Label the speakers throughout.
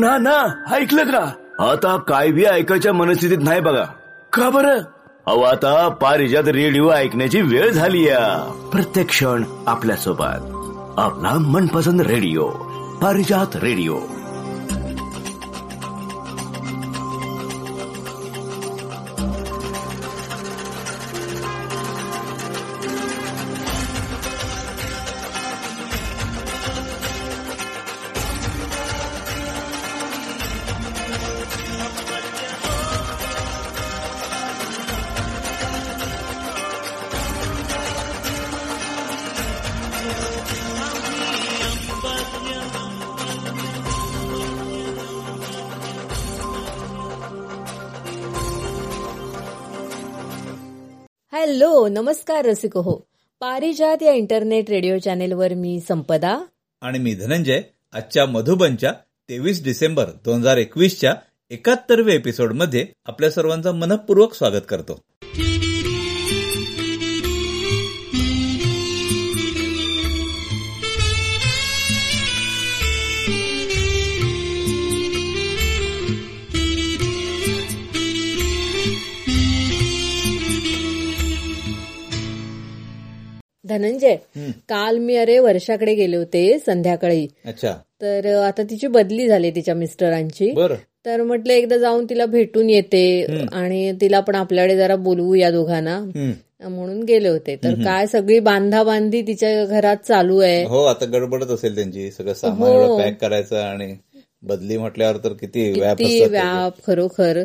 Speaker 1: ना ना ऐकलं का? आता काय बी ऐकायच्या मनस्थितीत नाही बघा. का बरं? अहो आता पारिजात रेडिओ ऐकण्याची वेळ झाली या. प्रत्येक क्षण आपल्यासोबत. आपला मनपसंद रेडिओ पारिजात रेडिओ.
Speaker 2: नमस्कार रसिक हो. पारिजात या इंटरनेट रेडिओ चॅनेलवर मी संपदा.
Speaker 3: आणि मी धनंजय. आजच्या मधुबनच्या तेवीस डिसेंबर दोन हजार एकवीसच्या एकाहत्तरव्या एपिसोडमध्ये आपल्या सर्वांचं मनपूर्वक स्वागत करतो.
Speaker 2: धनंजय काल मी अरे वर्षाकडे गेले होते संध्याकाळी.
Speaker 3: अच्छा.
Speaker 2: तर आता तिची बदली झाली तिच्या मिस्टरांची. तर म्हटलं एकदा जाऊन तिला भेटून येते आणि तिला पण आपल्याकडे जरा बोलवू या दोघांना. म्हणून गेले होते. तर काय सगळी बांधा बांधी तिच्या घरात चालू आहे.
Speaker 3: हो आता गडबडच असेल त्यांची. सगळं सामान
Speaker 2: हो.
Speaker 3: एवढं पॅक करायचं आणि बदली म्हटल्यावर तर किती व्याप
Speaker 2: खरोखर.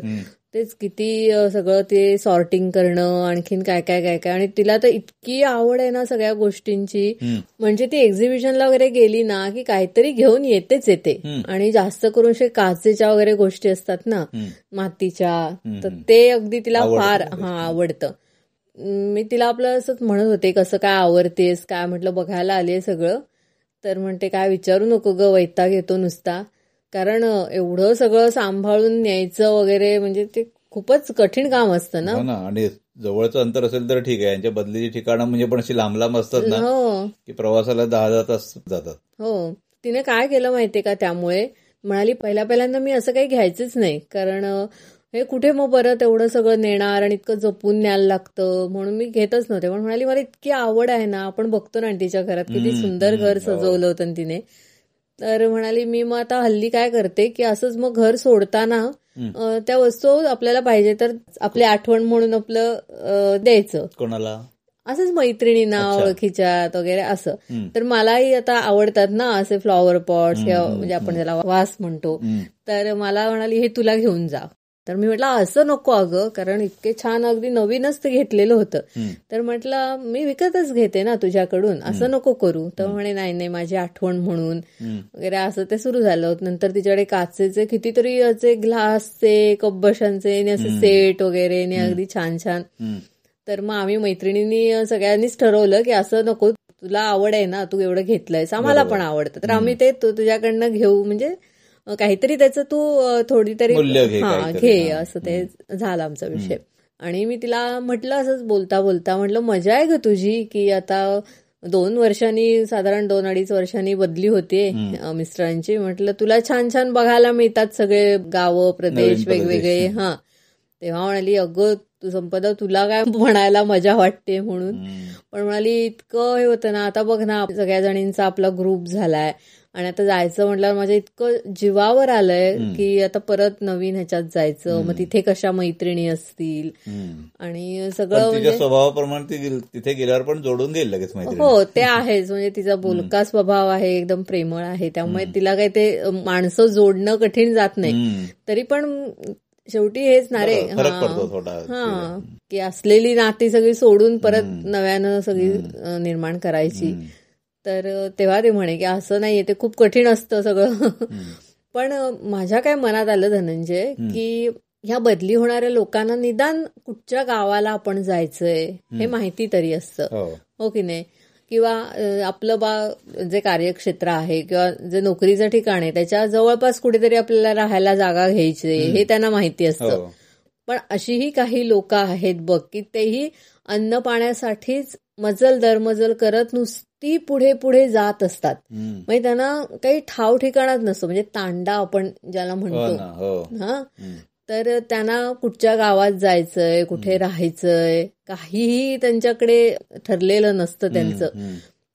Speaker 2: तेच किती सगळं ते सॉर्टिंग करणं आणखीन काय काय काय काय आणि तिला तर इतकी आवड आहे ना सगळ्या गोष्टींची. म्हणजे ती एक्झिबिशनला वगैरे गेली ना की काहीतरी घेऊन येतेच येते. आणि जास्त करून काचेच्या वगैरे गोष्टी असतात ना. मातीच्या तर ते अगदी तिला फार. हा आवडतं मी तिला आपलं असंच म्हणत होते कसं काय आवडतेस काय म्हटलं बघायला आले सगळं तर म्हणते काय विचारू नको ग वैताग येतो नुसता कारण एवढं सगळं सांभाळून न्यायचं वगैरे म्हणजे ते खूपच कठीण काम असतं ना?
Speaker 3: हो ना. आणि जवळचं अंतर असेल तर ठीक आहे. यांच्या बदलीची ठिकाणं म्हणजे पण अशी लांब लांब असतात ना
Speaker 2: हो.
Speaker 3: की प्रवासाला दहा दहा तास जातात.
Speaker 2: हो. तिने काय केलं माहितीये का त्यामुळे? म्हणाली पहिल्या पहिल्यांदा मी असं काही घ्यायचंच नाही. कारण हे कुठे मग परत एवढं सगळं नेणार आणि इतकं जपून न्यायला लागतं? म्हणून मी घेतच नव्हते. पण म्हणाली मला इतकी आवड आहे ना. आपण बघतो ना तिच्या घरात किती सुंदर घर
Speaker 3: हो.
Speaker 2: सजवलं होतं तिने. तर म्हणाली मी मग आता हल्ली काय करते की असंच मग घर सोडताना त्या वस्तू आपल्याला पाहिजे तर आपली आठवण म्हणून आपलं द्यायचं.
Speaker 3: कोणाला?
Speaker 2: असंच मैत्रिणींना. ओळखीच्यात वगैरे असं. तर मलाही आता आवडतात ना असे फ्लॉवर पॉट्स किंवा म्हणजे आपण त्याला वास म्हणतो. तर मला म्हणाली हे तुला घेऊन जा. तर मी म्हटलं असं नको अगं कारण इतके छान अगदी नवीनच ते घेतलेलं होतं. तर म्हटलं मी विकतच घेते ना तुझ्याकडून असं नको करू. तर म्हणे नाही नाही माझी आठवण म्हणून. वगैरे असं ते सुरू झालं. नंतर तिच्याकडे काचेचे कितीतरी असे ग्लासचे कब्बशांचे असे सेट वगैरे आणि अगदी छान छान. तर मग आम्ही मैत्रिणींनी सगळ्यांनीच ठरवलं की असं नको तुला आवड आहे ना तू एवढं घेतलंयस आम्हाला पण आवडतं. तर आम्ही ते तुझ्याकडनं घेऊ. म्हणजे काहीतरी त्याचं तू थोडी तरी हा घे. असं ते झाला आमचा विषय. आणि मी तिला म्हटलं असंच बोलता बोलता म्हटलं मजा आहे ग तुझी की आता दोन वर्षांनी साधारण दोन अडीच वर्षांनी बदली होते मिस्टरांची. म्हटलं तुला छान छान बघायला मिळतात सगळे गावं प्रदेश. वेगवेगळे. हा. तेव्हा म्हणाली अगं तू संपदा तुला काय म्हणायला मजा वाटते म्हणून. पण म्हणाली इतकं हे होतं ना आता बघ ना सगळ्या जणींचा आपला ग्रुप झालाय. आणि आता जायचं म्हटल्यावर माझ्या इतकं जीवावर आलंय की आता परत नवीन ह्याच्यात जायचं. मग तिथे कशा मैत्रिणी असतील. आणि सगळं म्हणजे
Speaker 3: स्वभावाप्रमाणे ती गेल- तिथे गेल्यावर पण जोडून देईल लगेच
Speaker 2: हो ते आहेच. म्हणजे तिचा बोलका स्वभाव आहे एकदम प्रेमळ आहे. त्यामुळे तिला काही ते माणसं जोडणं कठीण जात नाही. तरी पण शेवटी हेच ना रे. हा. की असलेली नाती सगळी सोडून परत नव्यानं सगळी निर्माण करायची. तर तेव्हा ते म्हणे की असं नाहीये ते खूप कठीण असतं सगळं. पण माझ्या काय मनात आलं धनंजय की ह्या बदली होणाऱ्या लोकांना निदान कुठच्या गावाला आपण जायचंय हे माहिती तरी असतं.
Speaker 3: हो.
Speaker 2: हो की नाही? किंवा आपलं बा जे कार्यक्षेत्र आहे किंवा जे नोकरीचं ठिकाण आहे त्याच्या जवळपास कुठेतरी आपल्याला राहायला जागा घ्यायची हे त्यांना माहिती असतं.
Speaker 3: हो.
Speaker 2: पण अशीही काही लोक आहेत बघ की तेही अन्न पाण्यासाठीच मजल दरमजल करत नुसती ती पुढे पुढे जात असतात. म्हणजे त्यांना काही ठाव ठिकाणाच नसतो. म्हणजे तांडा आपण ज्याला
Speaker 3: हो
Speaker 2: म्हणतो.
Speaker 3: हो.
Speaker 2: हा? तर त्यांना कुठच्या गावात जायचंय कुठे राहायचंय काहीही त्यांच्याकडे ठरलेलं नसतं त्यांचं.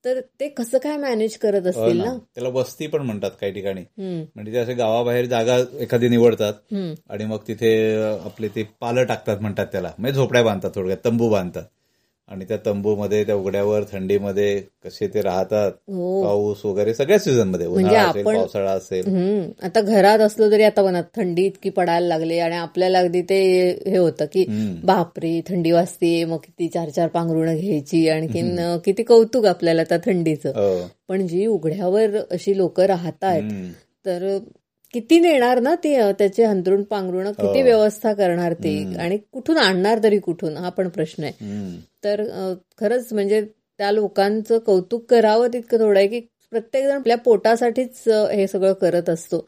Speaker 2: तर ते कसं काय मॅनेज करत
Speaker 3: हो
Speaker 2: असतील
Speaker 3: ना. त्याला वस्ती पण म्हणतात काही ठिकाणी. म्हणजे ते असे गावाबाहेर जागा एखादी निवडतात. आणि मग तिथे आपले ते पालं टाकतात म्हणतात त्याला. म्हणजे झोपड्या बांधतात थोडक्यात तंबू बांधतात. आणि त्या तंबूमध्ये त्या उघड्यावर थंडीमध्ये कसे ते राहतात
Speaker 2: हो.
Speaker 3: पाऊस वगैरे सगळ्या सीझनमध्ये
Speaker 2: म्हणजे
Speaker 3: उन्हाळा असेल
Speaker 2: आपण-
Speaker 3: पावसाळा असेल.
Speaker 2: हम्म. आता घरात असलो तरी आता बघा थंडी इतकी पडायला लागली आणि आपल्याला अगदी ते हे होतं की. बापरे थंडी वाजते मग किती चार चार पांघरुणं घ्यायची आणखीन किती कौतुक आपल्याला त्या थंडीचं.
Speaker 3: हो.
Speaker 2: पण जी उघड्यावर अशी लोक राहतायत
Speaker 3: हम्म.
Speaker 2: तर किती नेणार ना ते त्याचे हंतरुण पांघरुण किती
Speaker 3: हो.
Speaker 2: व्यवस्था करणार ते आणि कुठून आणणार तरी कुठून हा पण प्रश्न आहे. तर खरंच म्हणजे त्या लोकांचं कौतुक करावं तितकं थोडं आहे की प्रत्येक जण आपल्या पोटासाठीच हे सगळं करत असतो.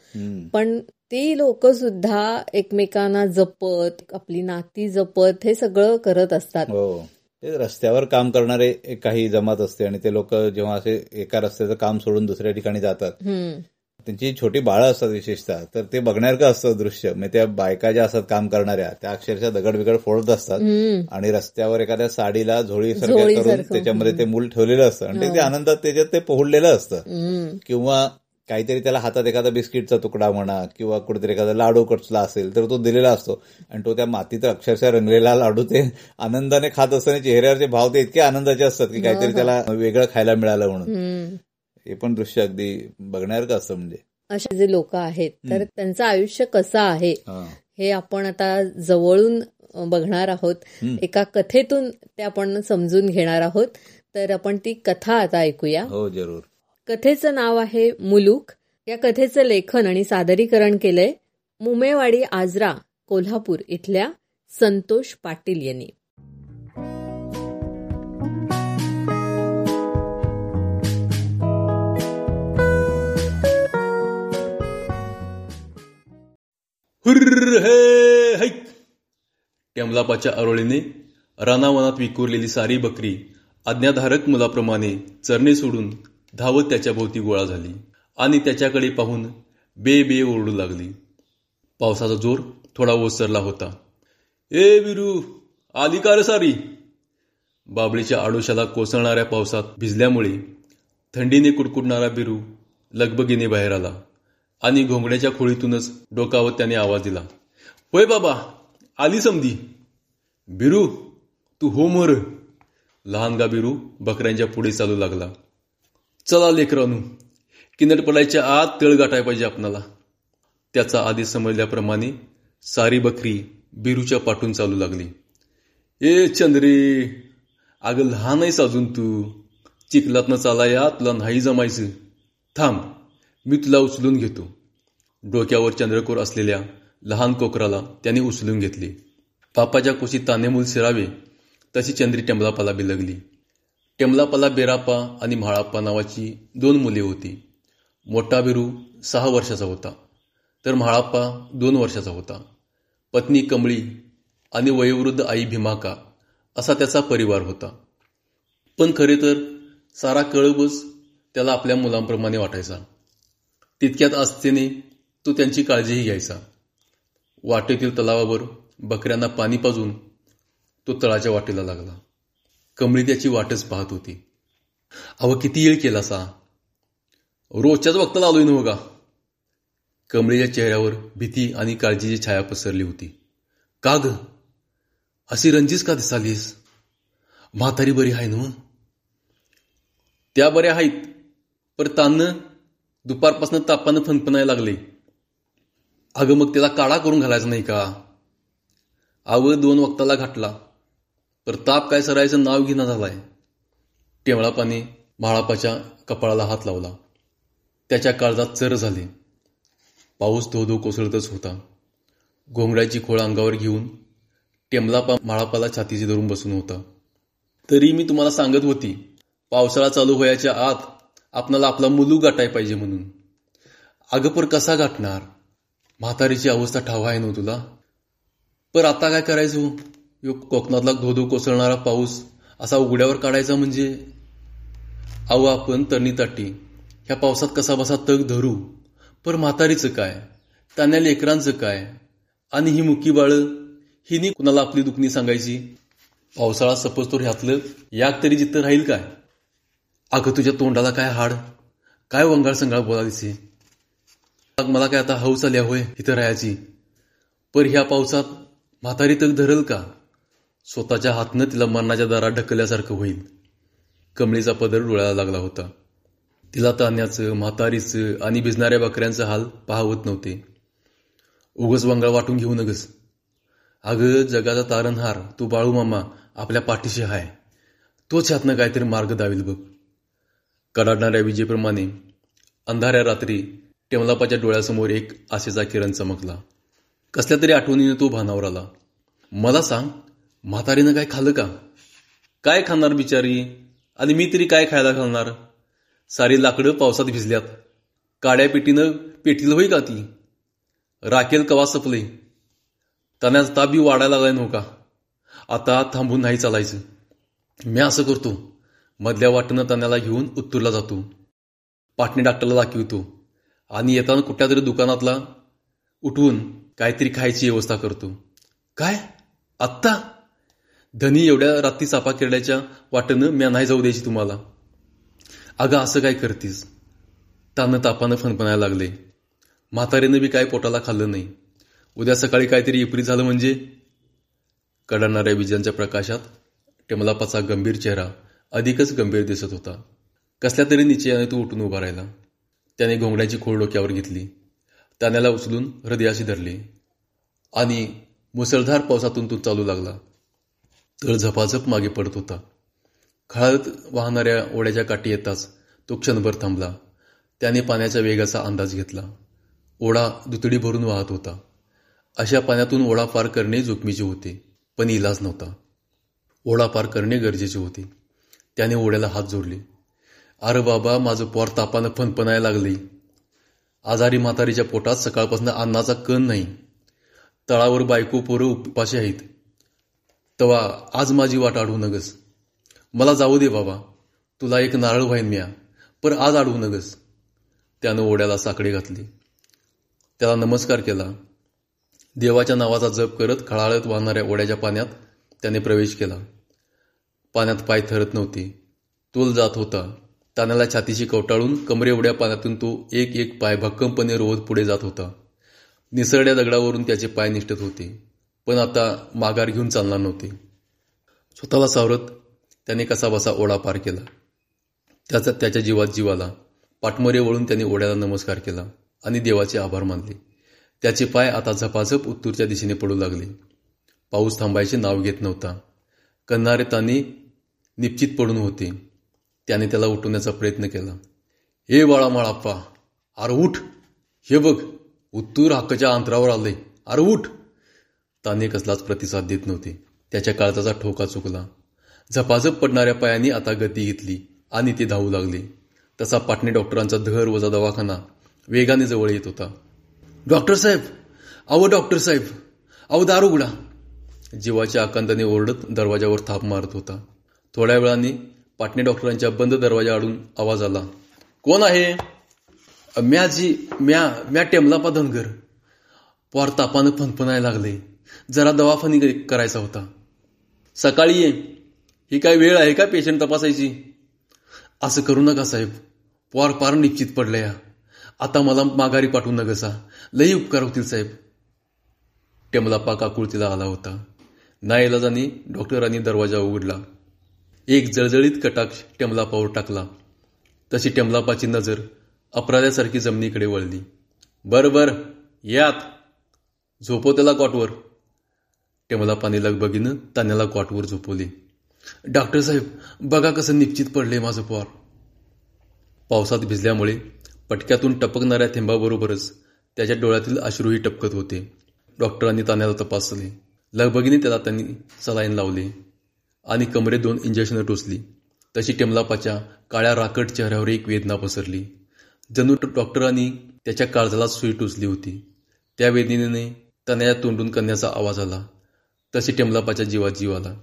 Speaker 2: पण ती लोक सुद्धा एकमेकांना जपत आपली नाती जपत हे सगळं करत असतात
Speaker 3: हो ते रस्त्यावर काम करणारे काही जमात असते आणि ते लोक जेव्हा असे एका रस्त्याचं काम सोडून दुसऱ्या ठिकाणी जातात त्यांची छोटी बाळं असतात विशेषतः तर ते बघण्यासारखं असतं दृश्य. म्हणजे त्या बायका ज्या असतात काम करणाऱ्या त्या अक्षरशः दगड बिगड फोडत असतात आणि रस्त्यावर एखाद्या साडीला झोळी करून
Speaker 2: झोळीसारखं.
Speaker 3: त्याच्यामध्ये ते मूल ठेवलेलं असतं आणि ते- ते आनंदात त्याच्यात ते पोहडलेलं असतं. किंवा काहीतरी त्याला हातात एखादा बिस्किटचा तुकडा म्हणा किंवा कुठेतरी एखादा लाडू कटला असेल तर तो दिलेला असतो. आणि तो त्या मातीत अक्षरशः रंगलेला लाडू ते आनंदाने खात असताना चेहऱ्यावरचे भाव ते इतके आनंदाचे असतात की काहीतरी त्याला वेगळं खायला मिळालं म्हणून. हे पण दृश्य अगदी बघण्यासारखं असतं म्हणजे.
Speaker 2: असे जे लोक आहेत तर त्यांचं आयुष्य कसं आहे
Speaker 3: हा.
Speaker 2: आपण आता जवळून बघणार आहोत. एका कथेतून ते आपण समजून घेणार आहोत. तर आपण ती कथा आता ऐकूया.
Speaker 3: हो जरूर.
Speaker 2: कथेचं नाव आहे मुलूक. या कथेचं लेखन आणि सादरीकरण केलंय मुमेवाडी आजरा कोल्हापूर इथल्या संतोष पाटील यांनी.
Speaker 4: हुर्र हे हैक. टेमलापाच्या अरोळीने रानावनात विखुरलेली सारी बकरी आज्ञाधारक मुलाप्रमाणे चरणे सोडून धावत त्याच्या भोवती गोळा झाली आणि त्याच्याकडे पाहून बे बे ओरडू लागली. पावसाचा जोर थोडा ओसरला होता. ए विरू आली का रे सारी? बाबळीच्या आडोशाला कोसळणाऱ्या पावसात भिजल्यामुळे थंडीने कुडकुडणारा बिरू लगबगीने बाहेर आला. आणि घोंगड्याच्या खोळीतूनच डोकावत त्याने आवाज दिला. होय बाबा आली समधी. बिरू तू हो मोर. लहानगा बिरू बकऱ्यांच्या पुढे चालू लागला. चला लेकरानू किनट पडायच्या आत तळ गाठाय पाहिजे आपणाला. त्याचा आधी समजल्याप्रमाणे सारी बकरी बिरूच्या पाठून चालू लागली. ए चंद्रे अगं लहान आहेस अजून तू. चिखलातनं चालाया तुला नाही जमायचं. थांब. मी तुला उचलून घेतो. डोक्यावर चंद्रकोर असलेल्या लहान कोकराला त्याने उचलून घेतले. पापाच्या कुशीत तानेमूल सिरावे तशी चंद्री टेंबलापाला बिलगली. टेंबलापाला बेरापा आणि म्हाळाप्पा नावाची दोन मुले होती. मोठा बिरू सहा वर्षाचा होता. तर म्हाळाप्पा दोन वर्षाचा होता. पत्नी कमळी आणि वयोवृद्ध आई भीमाका असा त्याचा परिवार होता. पण खरे तर सारा कळबच त्याला आपल्या मुलांप्रमाणे वाटायचा. तितक्यात आस्थेने तो त्यांची काळजीही घ्यायचा. वाटेतील तलावावर बकऱ्यांना पाणी पाजून तो तळाच्या वाटेला लागला. कमळी त्याची वाटच पाहत होती. अहो किती येळ केला सा रोजच्याच वक्ताला आलोय नव बघा कमळीच्या चेहऱ्यावर भीती आणि काळजीची छाया पसरली होती. का ग? अशी रंजीस का दिसालीस? म्हातारी बरी आहे न त्या बऱ्या आहेत पर तान दुपारपासून तापानं फणफणायला लागले. अगं मग त्याला काढा करून घालायचा नाही का? आवळ दोन वक्ताला घाटला तर ताप काय सरायचं नाव घेणं झालाय. टेवळापाने म्हाळापाच्या कपाळाला हात लावला. त्याच्या काळजात चर झाले. पाऊस धो धो कोसळतच होता. घोंगड्याची खोळ अंगावर घेऊन टेमलापा माळापाला छातीशी धरून बसून होता. तरी मी तुम्हाला सांगत होती पावसाळा चालू होयाच्या आत आपणाला आपला मुलू गाठाय पाहिजे म्हणून. अगपर कसा गाठणार? म्हातारीची अवस्था ठाव आहे ना हो तुला? पर आता काय करायचो हो? यो कोकणातला धोधो कोसळणारा पाऊस असा उघड्यावर काढायचा म्हणजे? अहो आपण तरणी ह्या पावसात कसा बसा तग धरू. पर म्हातारीचं काय? तान्या लेकरांचं काय? आणि ही मुकी बाळ? हिनी कुणाला आपली दुखणी सांगायची? पावसाळा सपोज तो ह्यातलं. याक तरी जिथं राहील काय? अगं तुझ्या तोंडाला काय हाड? काय वंगाळ संगाळ बोला दिसे मला काय आता हौस आल्या होय इथं राहायची? पर ह्या पावसात म्हातारी तग धरल का? स्वतःच्या हातनं तिला मरणाच्या दारात ढकलल्यासारखं होईल. कमळीचा पदर डोळ्याला लागला होता. तिला तान्याचं म्हातारीचं आणि भिजणाऱ्या बकऱ्यांचं हाल पाहवत नव्हते. उगस वंगाळ वाटून घेऊ नगस. अगं जगाचा तारणहार तू बाळू मामा आपल्या पाठीशी हाय. तोच ह्यातनं काहीतरी मार्ग दावील बघ. कडाडणाऱ्या विजेप्रमाणे अंधाऱ्या रात्री टेमलापाच्या डोळ्यासमोर एक आशेचा किरण चमकला. कसल्या तरी आठवणीने तो भानावर आला. मला सांग म्हातारीनं काय खाल्लं का? काय खाणार बिचारी? आणि मी तरी काय खायला घालणार? सारी लाकडं पावसात भिजल्यात. काड्या पेटीनं पेटील होई का ती? राखेल कवा सपले? तण्याचा ताबी वाढायला लागलाय नव्हता आता थांबून नाही चालायचं. मी असं करतो. मधल्या वाटेनं तण्याला घेऊन उत्तूरला जातो. पाटणी डॉक्टरला दाखवितो. आणि येताना कुठल्या तरी दुकानातला उठवून काहीतरी खायची व्यवस्था करतो. काय? आत्ता? धनी एवढ्या रात्री चापा किरड्याच्या वाटेनं म्या नाही जाऊ द्यायची तुम्हाला. अगं असं काय करतीस? तानं तापानं फणफणायला लागले. म्हातारेनं बी काय पोटाला खाल्लं नाही. उद्या सकाळी काहीतरी विपरीत झालं म्हणजे? कडणाऱ्या विजांच्या प्रकाशात टेमलापाचा गंभीर चेहरा. अधिकच गंभीर दिसत होता. कसल्या तरी निश्चयाने तो उठून उभा राहिला. त्याने घोंगड्याची खोड डोक्यावर घेतली. तान्याला उचलून हृदयाशी धरली. आणि मुसळधार पावसातून तो चालू लागला. तर झपाझप मागे पडत होता. खळत वाहणाऱ्या ओढ्याच्या काठी येताच तो क्षणभर थांबला. त्याने पाण्याच्या वेगाचा अंदाज घेतला. ओढा दुतडी भरून वाहत होता. अशा पाण्यातून ओढा पार करणे जोखमीचे होते पण इलाज नव्हता. ओढा पार करणे गरजेचे होते. त्याने ओढ्याला हात जोडले. अरे बाबा माझं पोर तापानं फनफनायला लागले. आजारी म्हातारीच्या पोटात सकाळपासून अन्नाचा कण नाही. तळावर बायको पोरं उपाशी आहेत. तवा आज माझी वाट अडवू नगस. मला जाऊ दे बाबा. तुला एक नारळ व्हाईन मिया पर आज अडवू नगस. त्यानं ओढ्याला साकडे घातली. त्याला नमस्कार केला. देवाच्या नावाचा जप करत खळाळत वाहणाऱ्या ओढ्याच्या पाण्यात त्याने प्रवेश केला. पाण्यात पाय थरत नव्हते. तोल जात होता. तानाला छातीशी कवटाळून कमरे एवढ्या पाण्यातून तो एक एक पाय भक्कमपणे रोवत पुढे जात होता. निसरड्या दगडावरून त्याचे पाय निष्ठत होते. पण आता माघार घेऊन चालणार नव्हते. स्वतःला सावरत त्याने कसाबसा ओढा पार केला. त्याचा त्याच्या जीवात जीवाला पाठमोरे वळून त्याने ओढ्याला नमस्कार केला आणि देवाचे आभार मानले. त्याचे पाय आता झपाझप उत्तूरच्या दिशेने पडू लागले. पाऊस थांबायचे नाव घेत नव्हता. कन्नारे ताने निश्चित पडून होते. त्याने त्याला उठवण्याचा प्रयत्न केला. हे बाळा माळाप्पा अरे उठ. हे बघ उत्तूर हक्काच्या अंतरावर आले. अरे उठ. ताने कसलाच प्रतिसाद देत नव्हते. त्याच्या काळजाचा ठोका चुकला. झपाझप पडणाऱ्या पायांनी आता गती घेतली आणि ते धावू लागले. तसा पाटणे डॉक्टरांचा धर वजा दवाखाना वेगाने जवळ येत होता. डॉक्टर साहेब अहो डॉक्टर साहेब अहो दार उघडा जीवाच्या आकांताने ओरडत दरवाजावर थाप मारत होता. थोड्या वेळाने पाटणे डॉक्टरांच्या बंद दरवाजा आडून आवाज आला. कोण आहे? म्या जी म्या म्या टेमलापा धनगर. पार तापानं फनफनायला लागले. जरा दवाखानी करायचा होता. सकाळी ये. ही काय वेळ आहे का पेशंट तपासायची? असं करू नका साहेब. पार पार निश्चित पडलंय आता मला माघारी पाठवू नगसा लई उपकार होतील साहेब. टेमलापा काकुळतीला आला होता. नाईलाजाने डॉक्टरांनी दरवाजा उघडला. एक जळजळीत कटाक्ष टेमलापावर टाकला. तशी टेमलापाची नजर अपराध्यासारखी जमिनीकडे वळली. बर बर यात झोपव त्याला कॉटवर टेमलापाने लगबगीनं तान्याला कॉटवर झोपवले. डॉक्टर साहेब बघा कसं निश्चित पडले माझं पोर पावसात भिजल्यामुळे पटक्यातून टपकणाऱ्या थेंबाबरोबरच त्याच्या डोळ्यातील अश्रूही टपकत होते. डॉक्टरांनी तान्याला तपासले. लगबगीने त्याला त्यांनी सलाईन लावले. आणि कमरे दोन इंजेक्शनं टोचली. तशी टेमलापाच्या काळ्या राकट चेहऱ्यावर एक वेदना पसरली. जणू डॉक्टरांनी त्याच्या काळजाला सुई टोचली होती. त्या वेदनेने तनया तोंडून करण्याचा आवाज आला. तशी टेमलापाच्या जीवात जीव आला.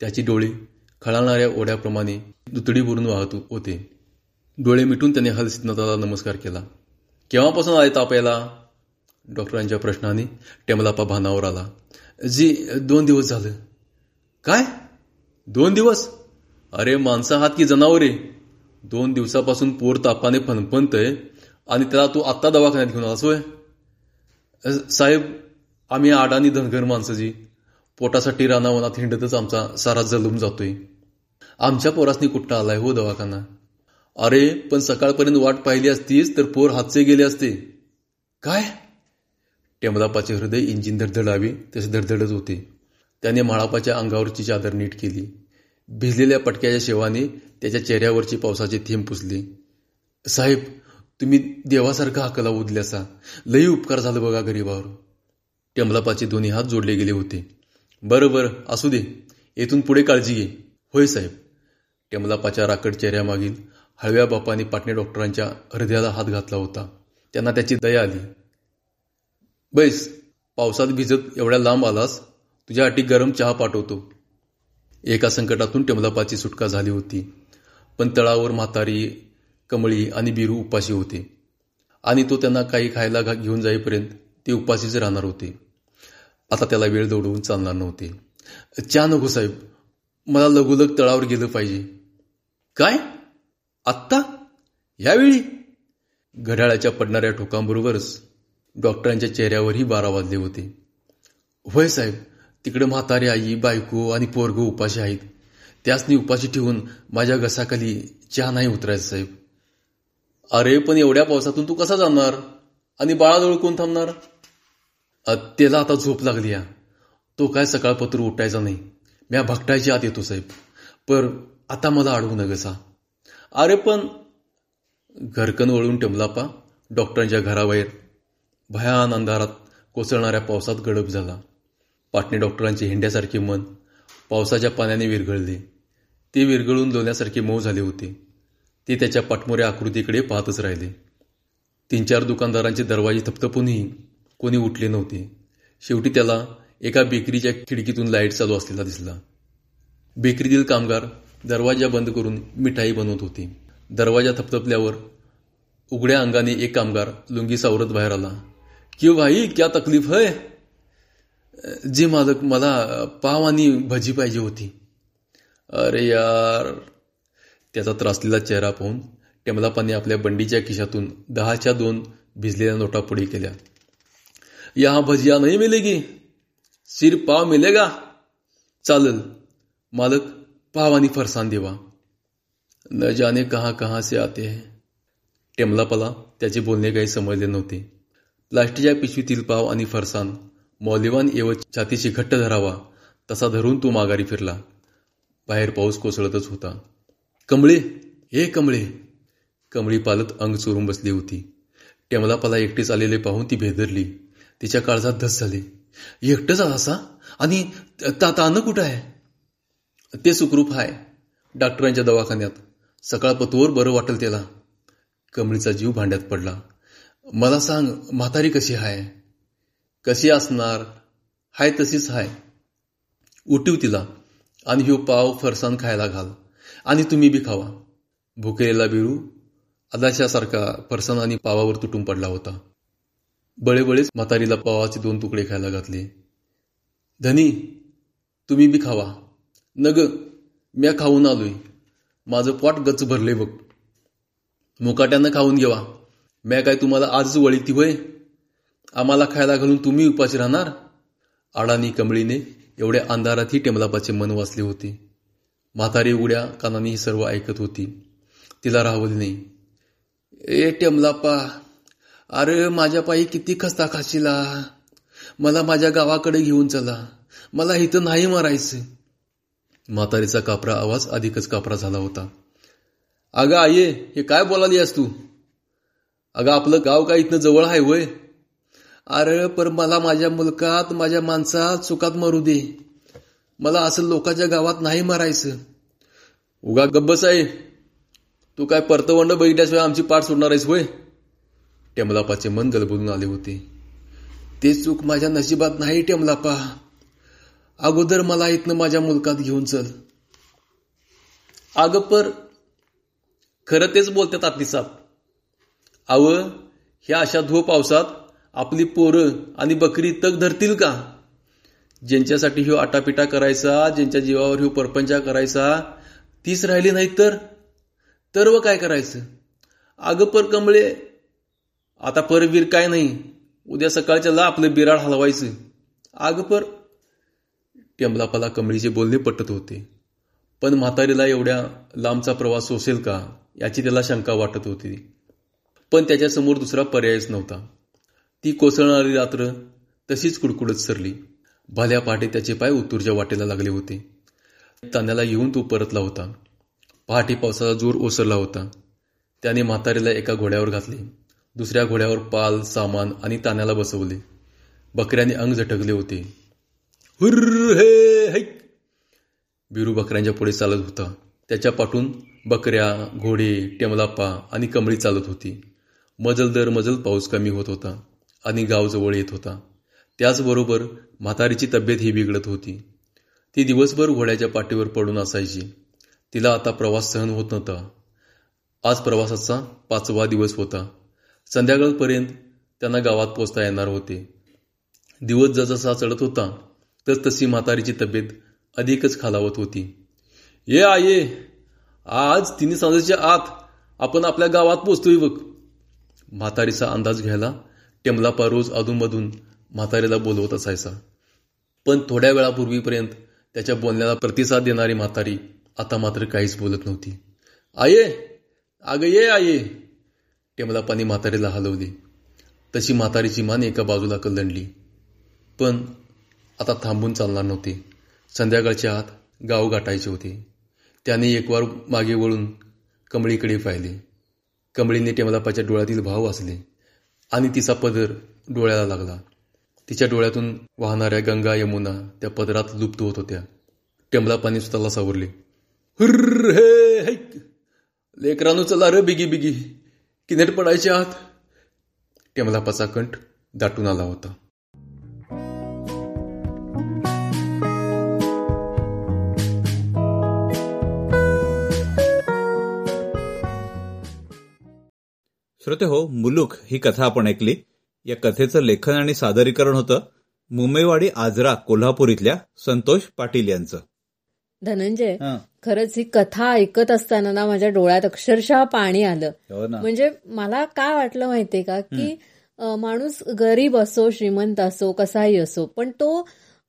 Speaker 4: त्याची डोळे खळाणाऱ्या ओढ्याप्रमाणे दुतडी बुरून वाहत होते. डोळे मिटून त्याने हलसिद्धनाथाला नमस्कार केला. केव्हापासून आले ताप डॉक्टरांच्या प्रश्नाने टेमलापा भानावर आला. जी दोन दिवस झालं. काय? दोन दिवस? अरे माणसा हात की जनावरे दोन दिवसापासून पोर तापाने फणफणतय आणि त्याला तू आत्ता दवाखान्यात घेऊन आलास होय? साहेब आम्ही आडानी धनगर माणसं जी पोटासाठी रानावनात हिंडतच आमचा सारा जलूम जातोय. आमच्या पोरासनी कुठं आलाय हो दवाखाना? अरे पण सकाळपर्यंत वाट पाहिली असतीस तर पोर हातचे गेले असते. काय? टेमलापाचे हृदय इंजिन धडधडावे तसे धडधडत होते. त्याने माळापाच्या अंगावरची चादर नीट केली. भिजलेल्या पटक्याच्या शेवाने त्याच्या चेहऱ्यावरची पावसाची थेंब पुसली. साहेब तुम्ही देवासारखा हाकला उदल्यासा. लई उपकार झाला बघा गरीबावर. टेमलापाचे दोन्ही हात जोडले गेले होते. बरं बरं असू दे. येथून पुढे काळजी घे. होय साहेब. टेमलापाच्या राकड चेहऱ्यामागील हळव्या बापाने पाटणे डॉक्टरांच्या हृदयाला हात घातला होता. त्यांना त्याची दया आली. बैस पावसात भिजत एवढ्या लांब आलास तुझ्यासाठी गरम चहा पाठवतो. एका संकटातून टेमलापाची सुटका झाली होती. पण तळावर म्हातारी कमळी आणि बिरू उपाशी होते. आणि तो त्यांना काही खायला घा- घेऊन जाईपर्यंत ते उपाशीच राहणार होते. आता त्याला वेळ दौडवून चालणार नव्हते. चहा नको साहेब मला लघुलग तळावर गेलं पाहिजे. काय? आत्ता? यावेळी? घड्याळाच्या पडणाऱ्या ठोकांबरोबरच डॉक्टरांच्या चेहऱ्यावरही बारा वाजले होते. होय साहेब तिकडे म्हातारी आई बायको आणि पोरग उपाशी आहेत. त्यासनी उपाशी ठेवून माझ्या घसाखाली चहा नाही उतरायचं साहेब. अरे पण एवढ्या पावसातून तू कसा जाणार? आणि बाळाजवळ कोण थांबणार? त्याला आता झोप लागली या. तो काय सकाळपत्र उठायचा नाही. म्या भकटायची आत येतो साहेब. पर आता मला अडवू न कसा अरे पण घरकन वळून टेमलापा डॉक्टरांच्या घराबाहेर. भयान अंधारात कोसळणाऱ्या पावसात गडप झाला. पाटणे डॉक्टरांचे हिंड्यासारखे मन पावसाच्या पाण्याने विरघळले. ते विरघळून लोण्यासारखे मऊ झाले होते. ते त्याच्या पाठमोऱ्या आकृतीकडे पाहतच राहिले. तीन चार दुकानदारांचे दरवाजे थपथपूनही कोणी उठले नव्हते. शेवटी त्याला एका बेकरीच्या खिडकीतून लाइट चालू असलेला दिसला. बेकरीतील कामगार दरवाजा बंद करून मिठाई बनवत होते. दरवाजा थपथपल्यावर उघड्या अंगाने एक कामगार लुंगी सावरत बाहेर आला. की भाई? क्या तकलीफ है? जी मालक मला पाव आणि भजी पाहिजे होती. अरे यार त्याचा त्रासलेला चेहरा पाहून टेमलापाने आपल्या बंडीच्या खिशातून दहाच्या दोन भिजलेल्या नोटा पुढे केल्या. या भजिया नाही मिलेगी? सिर पाव मिलेगा? चालल मालक पाव आणि फरसान देवा. न जाने कहाँ कहाँ से आते हैं. टेमलापाला त्याचे बोलणे काही समजले नव्हते. प्लास्टिकच्या पिशवीतील पाव आणि फरसान मौल्यवान एवढ छातीशी घट्ट धरावा तसा धरून तो माघारी फिरला. बाहेर पाऊस कोसळतच होता. कमळे हे कमळे! कमळी पालत अंग चोरून बसली होती. टेमलापाला एकटीच आलेले पाहून ती भेदरली. तिच्या काळजात धस झाले. एकटंच असा? आणि तातानं कुठं आहे? ते सुखरूप आहे डॉक्टरांच्या दवाखान्यात. सकाळ पतोवर बरं वाटेल त्याला. कमळीचा जीव भांड्यात पडला. मला सांग म्हातारी कशी आहे कशी असणार? हाय तशीच हाय. उठीव तिला आणि ह्यो पाव फरसाण खायला घाल आणि तुम्ही बी खावा. भुकेलेला बिरू अदाशासारखा फरसान आणि पावावर तुटून पडला होता. बळेबळेच म्हातारीला पावाचे दोन तुकडे खायला घातले. धनी तुम्ही बी खावा. नग म्या खाऊन आलोय. माझं पोट गच भरले बघ. मुकाट्यानं खाऊन घेवा. म्या काय तुम्हाला आजच वळी होय? आम्हाला खायला घालून तुम्ही उपाशी राहणार? आडानी कमळीने एवढ्या अंधारातही टेमलापाचे मन वाचले होते. म्हातारी उघड्या कानाने ही सर्व ऐकत होती. तिला राहवली नाही. ए टेमलापा अरे माझ्या पायी किती खस्ता खाशीला. मला माझ्या गावाकडे घेऊन चला. मला इथं नाही मारायचं. म्हातारीचा कापरा आवाज अधिकच कापरा झाला होता. अगं आये हे काय बोलाली आहेस तू? अगं आपलं गाव काय इथनं जवळ आहे वय अरे पर मला माझ्या मुलकात माझ्या माणसात सुखात मरू दे. मला असं लोकांच्या गावात नाही मरायचं. उगा गब्बस आहे तू काय परतवंड बघितल्याशिवाय आमची पाठ सोडणार आहेस होय? टेमलापाचे मन गलबलून आले होते. ते चूक माझ्या नशिबात नाही टेमलापा. अगोदर मला इथनं माझ्या मुलकात घेऊन चल. अगं पर खरं तेच बोलतात आतलीसात अव ह्या अशा धो पावसात आपली पोरं आणि बकरी तग धरतील का? ज्यांच्यासाठी ह्यो आटापिटा करायचा ज्यांच्या जीवावर ह्यो परपंचा करायचा तीच राहिली नाही तर? तर व काय करायचं? अगं पर कमळे आता परवीर काय नाही उद्या सकाळच्या ला आपलं बिराड हलवायचं. अगं पर टेंबलापाला कमळीचे बोलणे पटत होते. पण म्हातारीला एवढ्या लांबचा प्रवास सोसेल का? याची त्याला शंका वाटत होती. पण त्याच्यासमोर दुसरा पर्यायच नव्हता. ती कोसळणारी रात्र तशीच कुडकुडत सरली. भल्या पहाटे त्याचे पाय उत्तूरच्या वाटेला लागले होते. तान्याला येऊन तो परतला होता. पहाटे पावसाचा जोर ओसरला होता. त्याने म्हातारीला एका घोड्यावर घातले. दुसऱ्या घोड्यावर पाल सामान आणि तान्याला बसवले. बकऱ्याने अंग झटकले होते. हुर्र हे बिरू बकऱ्यांच्या पुढे चालत होता. त्याच्या पाठून बकऱ्या घोडे टेमलाप्पा आणि कमळी चालत होती. मजल दर मजल पाऊस कमी होत होता. आणि गावजवळ येत होता. त्याचबरोबर म्हातारीची तब्येत ही बिघडत होती. ती दिवसभर घोड्याच्या पाठीवर पडून असायची. तिला आता प्रवास सहन होत नव्हता. आज प्रवासाचा पाचवा दिवस होता. संध्याकाळपर्यंत त्यांना गावात पोचता येणार होते. दिवस जसजसा चढत होता तर तशी म्हातारीची तब्येत अधिकच खालावत होती. ये आये आज तिन्ही सांजेच्या आत आपण आपल्या गावात पोचतोय बघ. म्हातारीचा अंदाज घ्यायला टेमलापा रोज अधूनमधून म्हातारीला बोलवत असायचा. पण थोड्या वेळापूर्वीपर्यंत त्याच्या बोलण्याला प्रतिसाद देणारी म्हातारी आता मात्र काहीच बोलत नव्हती. आये अगं ये आये. टेमलापाने म्हातारीला हलवली. तशी म्हातारीची मान एका बाजूला कलंडली. पण आता थांबून चालणार नव्हते. संध्याकाळच्या आत गाव गाठायचे होते. त्याने एकवार मागे वळून कमळीकडे पाहिले. कमळीने टेमलापाच्या डोळ्यातील भाव वाचले. आणि तिचा पदर डोळ्याला लागला. तिच्या डोळ्यातून वाहणाऱ्या गंगा यमुना त्या पदरात लुप्त होत होत्या. टेमलापाने स्वतःला सावरले. हुर्र हे हैक लेकरानू चला र बिगी बिगी. किनेट पडायचे आत टेमलापाचा कंठ दाटून आला होता.
Speaker 3: श्रोते हो मुलुक ही कथा आपण ऐकली. या कथेचं लेखन आणि सादरीकरण होतं मुंबईवाडी आजरा कोल्हापूर इथल्या संतोष पाटील यांचं.
Speaker 2: धनंजय खरंच ही कथा ऐकत असताना ना माझ्या डोळ्यात अक्षरशः पाणी आलं.
Speaker 3: हो ना.
Speaker 2: म्हणजे मला काय वाटलं माहितीये का की माणूस गरीब असो श्रीमंत असो कसाही असो पण तो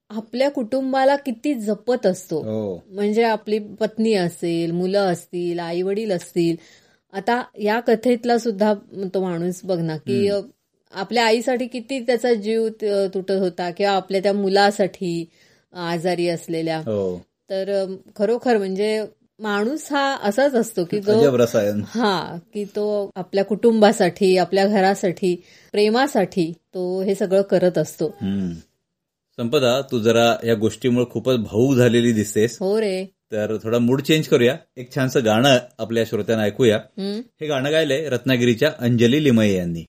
Speaker 2: आपल्या कुटुंबाला किती जपत असतो.
Speaker 3: हो.
Speaker 2: म्हणजे आपली पत्नी असेल मुलं असतील आई वडील असतील आता या कथेतला सुद्धा तो माणूस बघ ना की आपल्या आईसाठी किती त्याचा जीव तुटत होता किंवा आपल्या त्या मुलासाठी आजारी असलेल्या.
Speaker 3: हो.
Speaker 2: तर खरोखर म्हणजे माणूस हा असाच असतो की जो हा की तो आपल्या कुटुंबासाठी आपल्या घरासाठी प्रेमासाठी तो हे सगळं करत असतो.
Speaker 3: संपदा तू जरा या गोष्टीमुळे खूपच भाऊक झालेली दिसतेस
Speaker 2: हो रे.
Speaker 3: तर थोडा मूड चेंज करूया. एक छानसं गाणं आपल्या श्रोत्यांना ऐकूया. हे गाणं गायलंय रत्नागिरीच्या अंजली लिमये यांनी.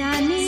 Speaker 5: जाने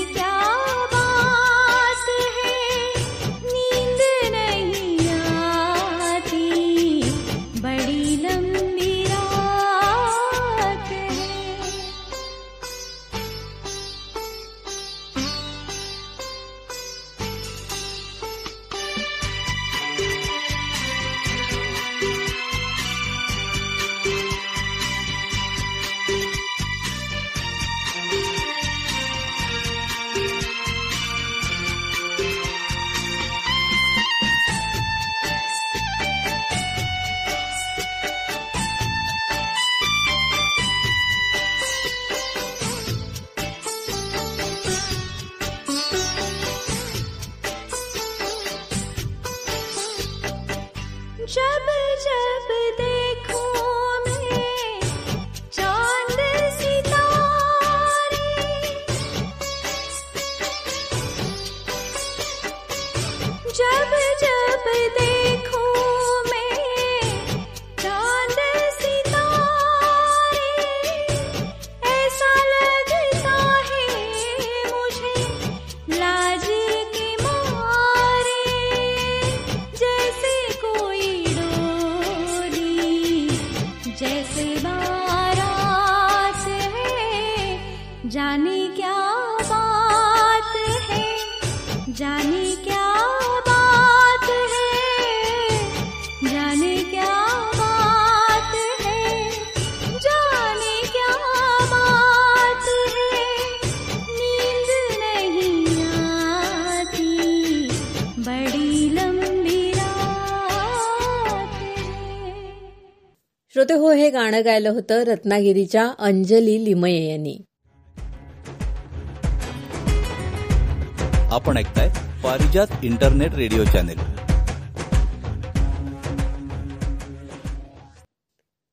Speaker 2: श्रोते हो हे गाणं गायलं होतं रत्नागिरीच्या अंजली लिमये यांनी.
Speaker 3: आपण ऐकताय Parijat internet radio channel.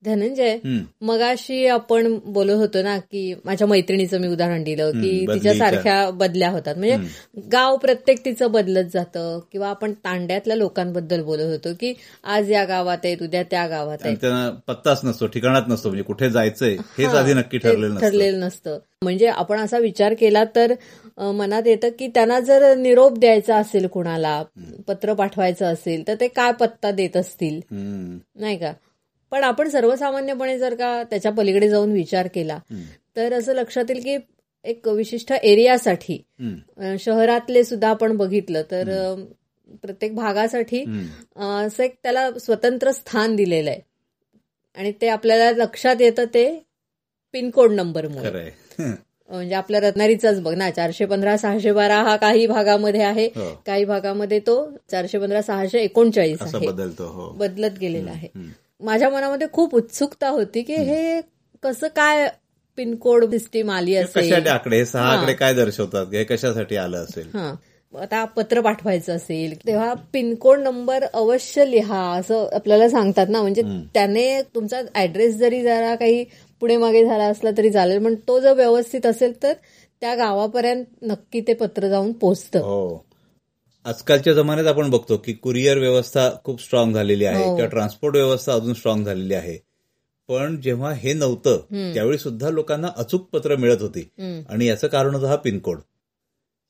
Speaker 2: Dhananjay. मगाशी आपण बोलत होतो ना की माझ्या मैत्रिणीचं मी उदाहरण दिलं की
Speaker 3: हम्म,
Speaker 2: तिच्या
Speaker 3: बदलीच्या.
Speaker 2: सारख्या बदल्या होतात. म्हणजे गाव प्रत्येक तिचं बदलत जातं किंवा आपण तांड्यातल्या लोकांबद्दल बोलत होतो की आज या गावात आहेत उद्या त्या गावात आहेत.
Speaker 3: त्यांना पत्ताच नसतो ठिकाणात नसतो म्हणजे कुठे जायचंय हेच आधी नक्की ठरलेलं नसतं.
Speaker 2: ठरलेलं नसतं. म्हणजे आपण असा विचार केला तर मनात येतं की त्यांना जर निरोप द्यायचा असेल कुणाला पत्र पाठवायचं असेल तर ते काय पत्ता देत असतील. नाही का? पण आपण सर्वसामान्यपणे जर का त्याच्या पलीकडे जाऊन विचार केला तर असं लक्षात येईल की एक विशिष्ट एरियासाठी शहरातले सुद्धा आपण बघितलं तर प्रत्येक भागासाठी असं एक त्याला स्वतंत्र स्थान दिलेलं आहे. आणि ते आपल्याला लक्षात येतं ते पिनकोड नंबरमुळे. म्हणजे आपल्या रत्नागिरीचाच बघ ना चारशे पंधरा सहाशे बारा हा काही भागामध्ये आहे.
Speaker 3: हो.
Speaker 2: काही भागामध्ये तो चारशे पंधरा सहाशे एकोणचाळीस आहे.
Speaker 3: बदलतो हो.
Speaker 2: बदलत गेलेला आहे. माझ्या मनामध्ये खूप उत्सुकता होती की हे कसं काय पिनकोड सिस्टीम आली असेल?
Speaker 3: आकडे? सहा. आकडे काय दर्शवतात? हे कशासाठी आलं असेल?
Speaker 2: आता पत्र पाठवायचं असेल तेव्हा पिनकोड नंबर अवश्य लिहा असं आपल्याला सांगतात ना. म्हणजे त्याने तुमचा ऍड्रेस जरी जरा काही पुढे मागे झाला असला तरी चालेल पण तो जर व्यवस्थित असेल तर त्या गावापर्यंत नक्की ते पत्र जाऊन पोचतं.
Speaker 3: हो. आजकालच्या जमान्यात आपण बघतो की कुरिअर व्यवस्था खूप स्ट्रॉंग झालेली आहे
Speaker 2: हो.
Speaker 3: किंवा ट्रान्सपोर्ट व्यवस्था अजून स्ट्रॉंग झालेली आहे. पण जेव्हा हे नव्हतं त्यावेळी सुद्धा लोकांना अचूक पत्र मिळत होती. आणि याचं कारण होतं हा पिनकोड.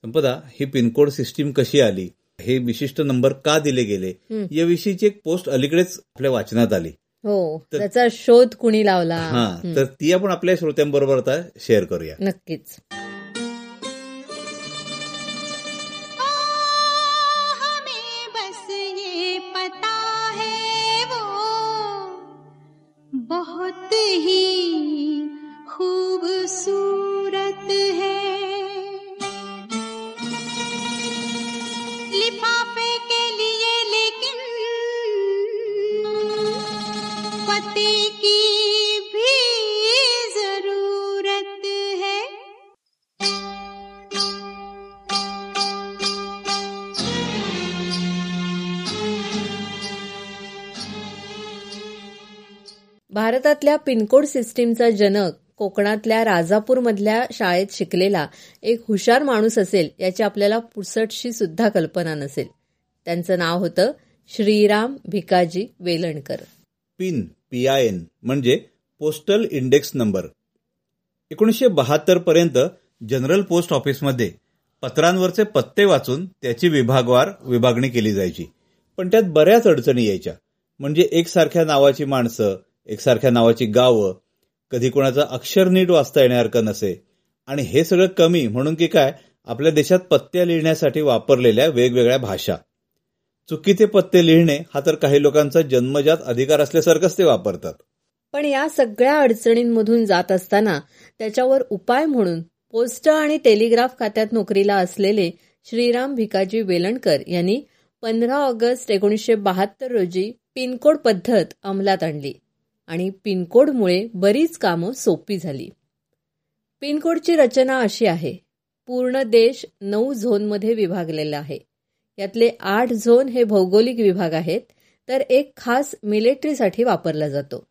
Speaker 3: संपदा ही पिनकोड सिस्टीम कशी आली? हे विशिष्ट नंबर का दिले गेले? याविषयीची एक पोस्ट अलीकडेच आपल्या वाचनात आली.
Speaker 2: हो त्याचा शोध कुणी लावला?
Speaker 3: हा तर ती आपण आपल्या श्रोत्यांबरोबर आता शेअर करूया.
Speaker 2: नक्कीच.
Speaker 5: बहुत ही खूबसूरत है। लिफाफे के लिए लेकिन पते की
Speaker 2: भारतातल्या पिनकोड सिस्टीमचा जनक कोकणातल्या राजापूरमधल्या शाळेत शिकलेला एक हुशार माणूस असेल याची आपल्याला पुसटशी सुद्धा कल्पना नसेल. त्यांचं नाव होतं Shriram Bhikaji Velankar.
Speaker 3: Pin P I N म्हणजे पोस्टल इंडेक्स नंबर. एकोणीसशे बहात्तर पर्यंत जनरल पोस्ट ऑफिसमध्ये पत्रांवरचे पत्ते वाचून त्याची विभागवार विभागणी केली जायची. पण त्यात बऱ्याच अडचणी यायच्या. म्हणजे एकसारख्या नावाची माणसं एकसारख्या नावाची गावं कधी कोणाचं अक्षर नीट वाचता येण्यासारखं नसे. आणि हे सगळं कमी म्हणून की काय आपल्या देशात पत्त्या लिहिण्यासाठी वापरलेल्या वेगवेगळ्या भाषा. चुकीचे पत्ते लिहिणे हा तर काही लोकांचा जन्मजात अधिकार असल्यासारखंच ते वापरतात.
Speaker 2: पण या सगळ्या अडचणींमधून जात असताना त्याच्यावर उपाय म्हणून पोस्ट आणि टेलिग्राफ खात्यात नोकरीला असलेले श्रीराम भिकाजी वेलणकर यांनी पंधरा ऑगस्ट एकोणीसशे बहात्तर रोजी पिनकोड पद्धत अंमलात आणली. आणि पिनकोडमुळे बरीच कामं सोपी झाली. पिनकोडची रचना अशी आहे. पूर्ण देश नऊ झोनमध्ये विभागलेला आहे. यातले आठ झोन हे भौगोलिक विभाग आहेत तर एक खास मिलिटरीसाठी वापरला जातो.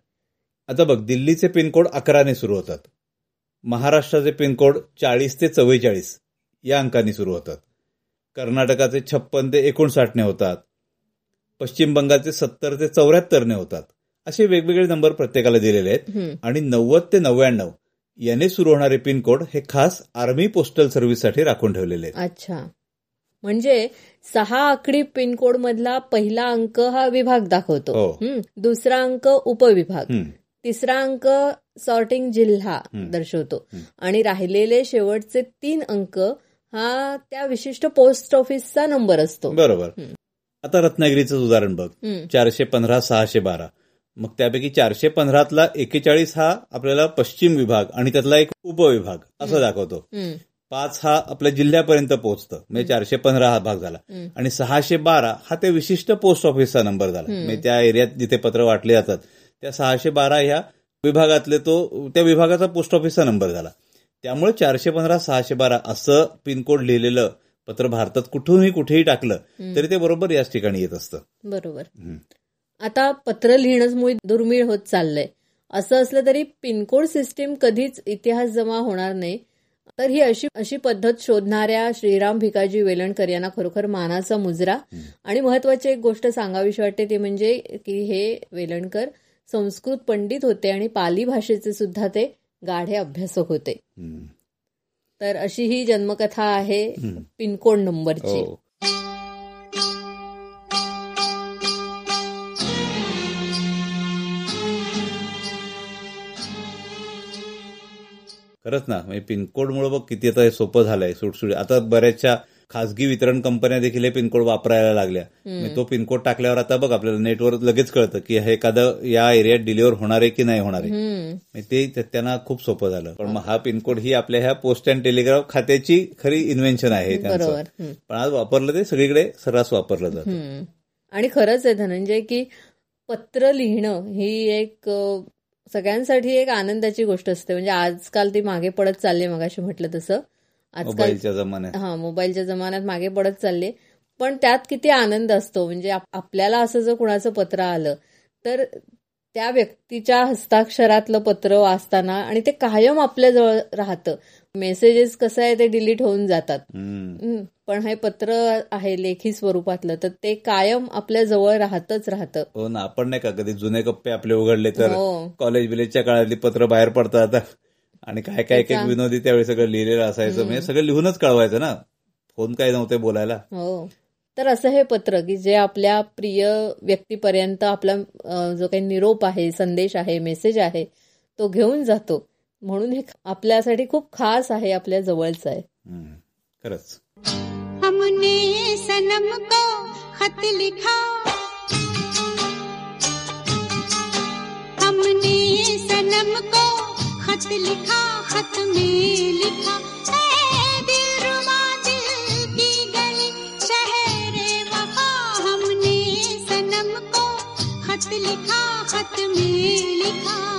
Speaker 3: आता बघ दिल्लीचे पिनकोड अकराने सुरू होतात. महाराष्ट्राचे पिनकोड चाळीस ते चव्वेचाळीस या अंकांनी सुरू होतात. कर्नाटकाचे छप्पन ते एकोणसाठने होतात. पश्चिम बंगालचे सत्तर ते चौऱ्याहत्तरने होतात. असे वेगवेगळे नंबर प्रत्येकाला दिलेले आहेत. आणि नव्वद ते नव्याण्णव याने सुरू होणारे पिनकोड हे खास आर्मी पोस्टल सर्व्हिससाठी राखून ठेवलेले आहेत.
Speaker 2: अच्छा. म्हणजे सहा आकडी पिनकोड मधला पहिला अंक हा विभाग दाखवतो.
Speaker 3: हो.
Speaker 2: दुसरा अंक उपविभाग. तिसरा अंक सॉर्टिंग जिल्हा दर्शवतो. आणि राहिलेले शेवटचे तीन अंक हा त्या विशिष्ट पोस्ट ऑफिसचा नंबर असतो.
Speaker 3: बरोबर. आता रत्नागिरीचं उदाहरण बघ. चारशे पंधरा सहाशे बारा. मग त्यापैकी चारशे पंधरातला एकेचाळीस हा आपल्याला पश्चिम विभाग आणि त्यातला एक उपविभाग असं दाखवतो. पाच हा आपल्या जिल्ह्यापर्यंत पोहोचतं. म्हणजे चारशे पंधरा हा भाग झाला. आणि सहाशे बारा हा ते विशिष्ट पोस्ट ऑफिसचा नंबर झाला. म्हणजे त्या एरियात जिथे पत्र वाटले जातात त्या सहाशे बारा ह्या विभागातले तो त्या विभागाचा पोस्ट ऑफिसचा नंबर झाला. त्यामुळे चारशे पंधरा सहाशे बारा असं पिनकोड लिहिलेलं पत्र भारतात कुठूनही कुठेही टाकलं तरी ते बरोबर याच ठिकाणी येत असतं.
Speaker 2: बरोबर. आता पत्र लिहिणंच मुळी दुर्मिळ होत चाललंय. असं असलं तरी पिनकोड सिस्टीम कधीच इतिहास जमा होणार नाही. तर ही अशी अशी पद्धत शोधणाऱ्या श्रीराम भिकाजी वेलणकर यांना खरोखर मानाचा मुजरा. आणि महत्वाची एक गोष्ट सांगावीशी वाटते ती म्हणजे की हे वेलणकर संस्कृत पंडित होते आणि पाली भाषेचे सुद्धा ते गाढे अभ्यासक होते. तर अशी ही जन्मकथा आहे पिनकोड नंबरची.
Speaker 3: खरंच ना म्हणजे पिनकोडमुळे बघ किती आता हे सोपं झालंय सुटसुट आता बऱ्याचशा खासगी वितरण कंपन्या देखील हे पिनकोड वापरायला लागल्या. म्हणजे तो पिनकोड टाकल्यावर आता बघ आपल्याला नेटवर लगेच कळतं की हे एखादं या एरियात डिलिव्हर होणार आहे की नाही होणार आहे. म्हणजे ते त्या- त्यांना खूप सोपं झालं. पण मग हा पिनकोड ही आपल्या ह्या पोस्ट अँड टेलिग्राफ खात्याची खरी इन्व्हेन्शन आहे त्यांचं. पण आज वापरलं ते सगळीकडे सर्रास वापरलं जातं.
Speaker 2: आणि खरंच आहे धनंजय की पत्र लिहिणं ही एक सगळ्यांसाठी एक आनंदाची गोष्ट असते. म्हणजे आजकाल ती मागे पडत चालली मगाशी म्हटलं तसं. आजकाल
Speaker 3: मोबाईलच्या जमान्यात.
Speaker 2: हा मोबाईलच्या जमान्यात मागे पडत चालले पण त्यात किती आनंद असतो. म्हणजे आप- आपल्याला असं जर कुणाचं पत्र आलं तर त्या व्यक्तीच्या हस्ताक्षरातलं पत्र वाचताना आणि ते कायम आपल्याजवळ राहतं. मेसेजेस कसं आहे ते डिलीट होऊन जातात. हं, पण हे पत्र आहे लेखी स्वरूपातलं तर ते कायम आपल्या जवळ राहतच राहतं.
Speaker 3: हो ना आपण नाही का कधी जुने कप्पे आपले उघडले तर
Speaker 2: हो.
Speaker 3: कॉलेज विलेजच्या काळातली पत्र बाहेर पडतात. आणि काय काय एक विनोदी त्यावेळी सगळं लिहिलेलं असायचं. म्हणजे सगळं लिहूनच कळवायचं ना. फोन काय नव्हते बोलायला.
Speaker 2: हो. तर असं हे पत्र की जे आपल्या प्रिय व्यक्तीपर्यंत आपला जो काही निरोप आहे संदेश आहे मेसेज आहे तो घेऊन जातो. म्हणून हे आपल्यासाठी खूप खास आहे आपल्या जवळचं आहे.
Speaker 3: खरंच.
Speaker 5: हमने सनम को खत लिखा। हमने सनम को खत लिखा खत में लिखा। हमने सनम को खत लिखा खत में लिखा।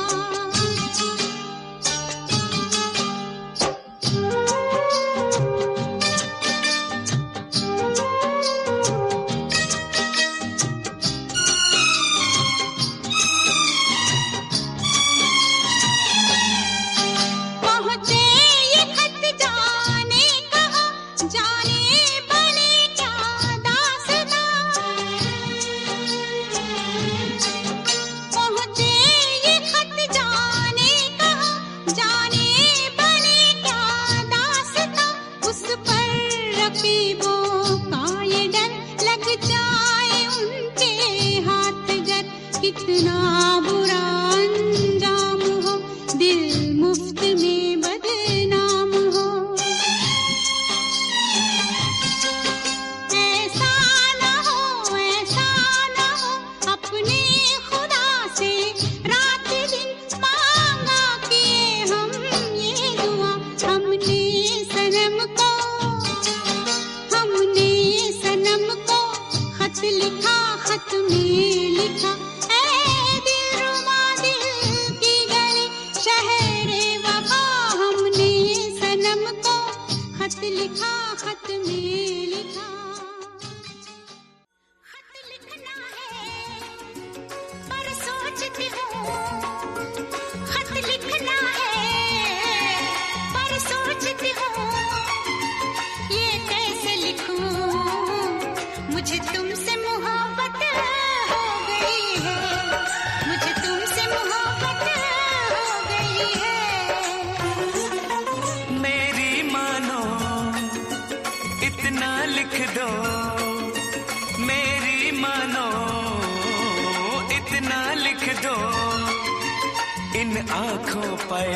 Speaker 6: आँखों पर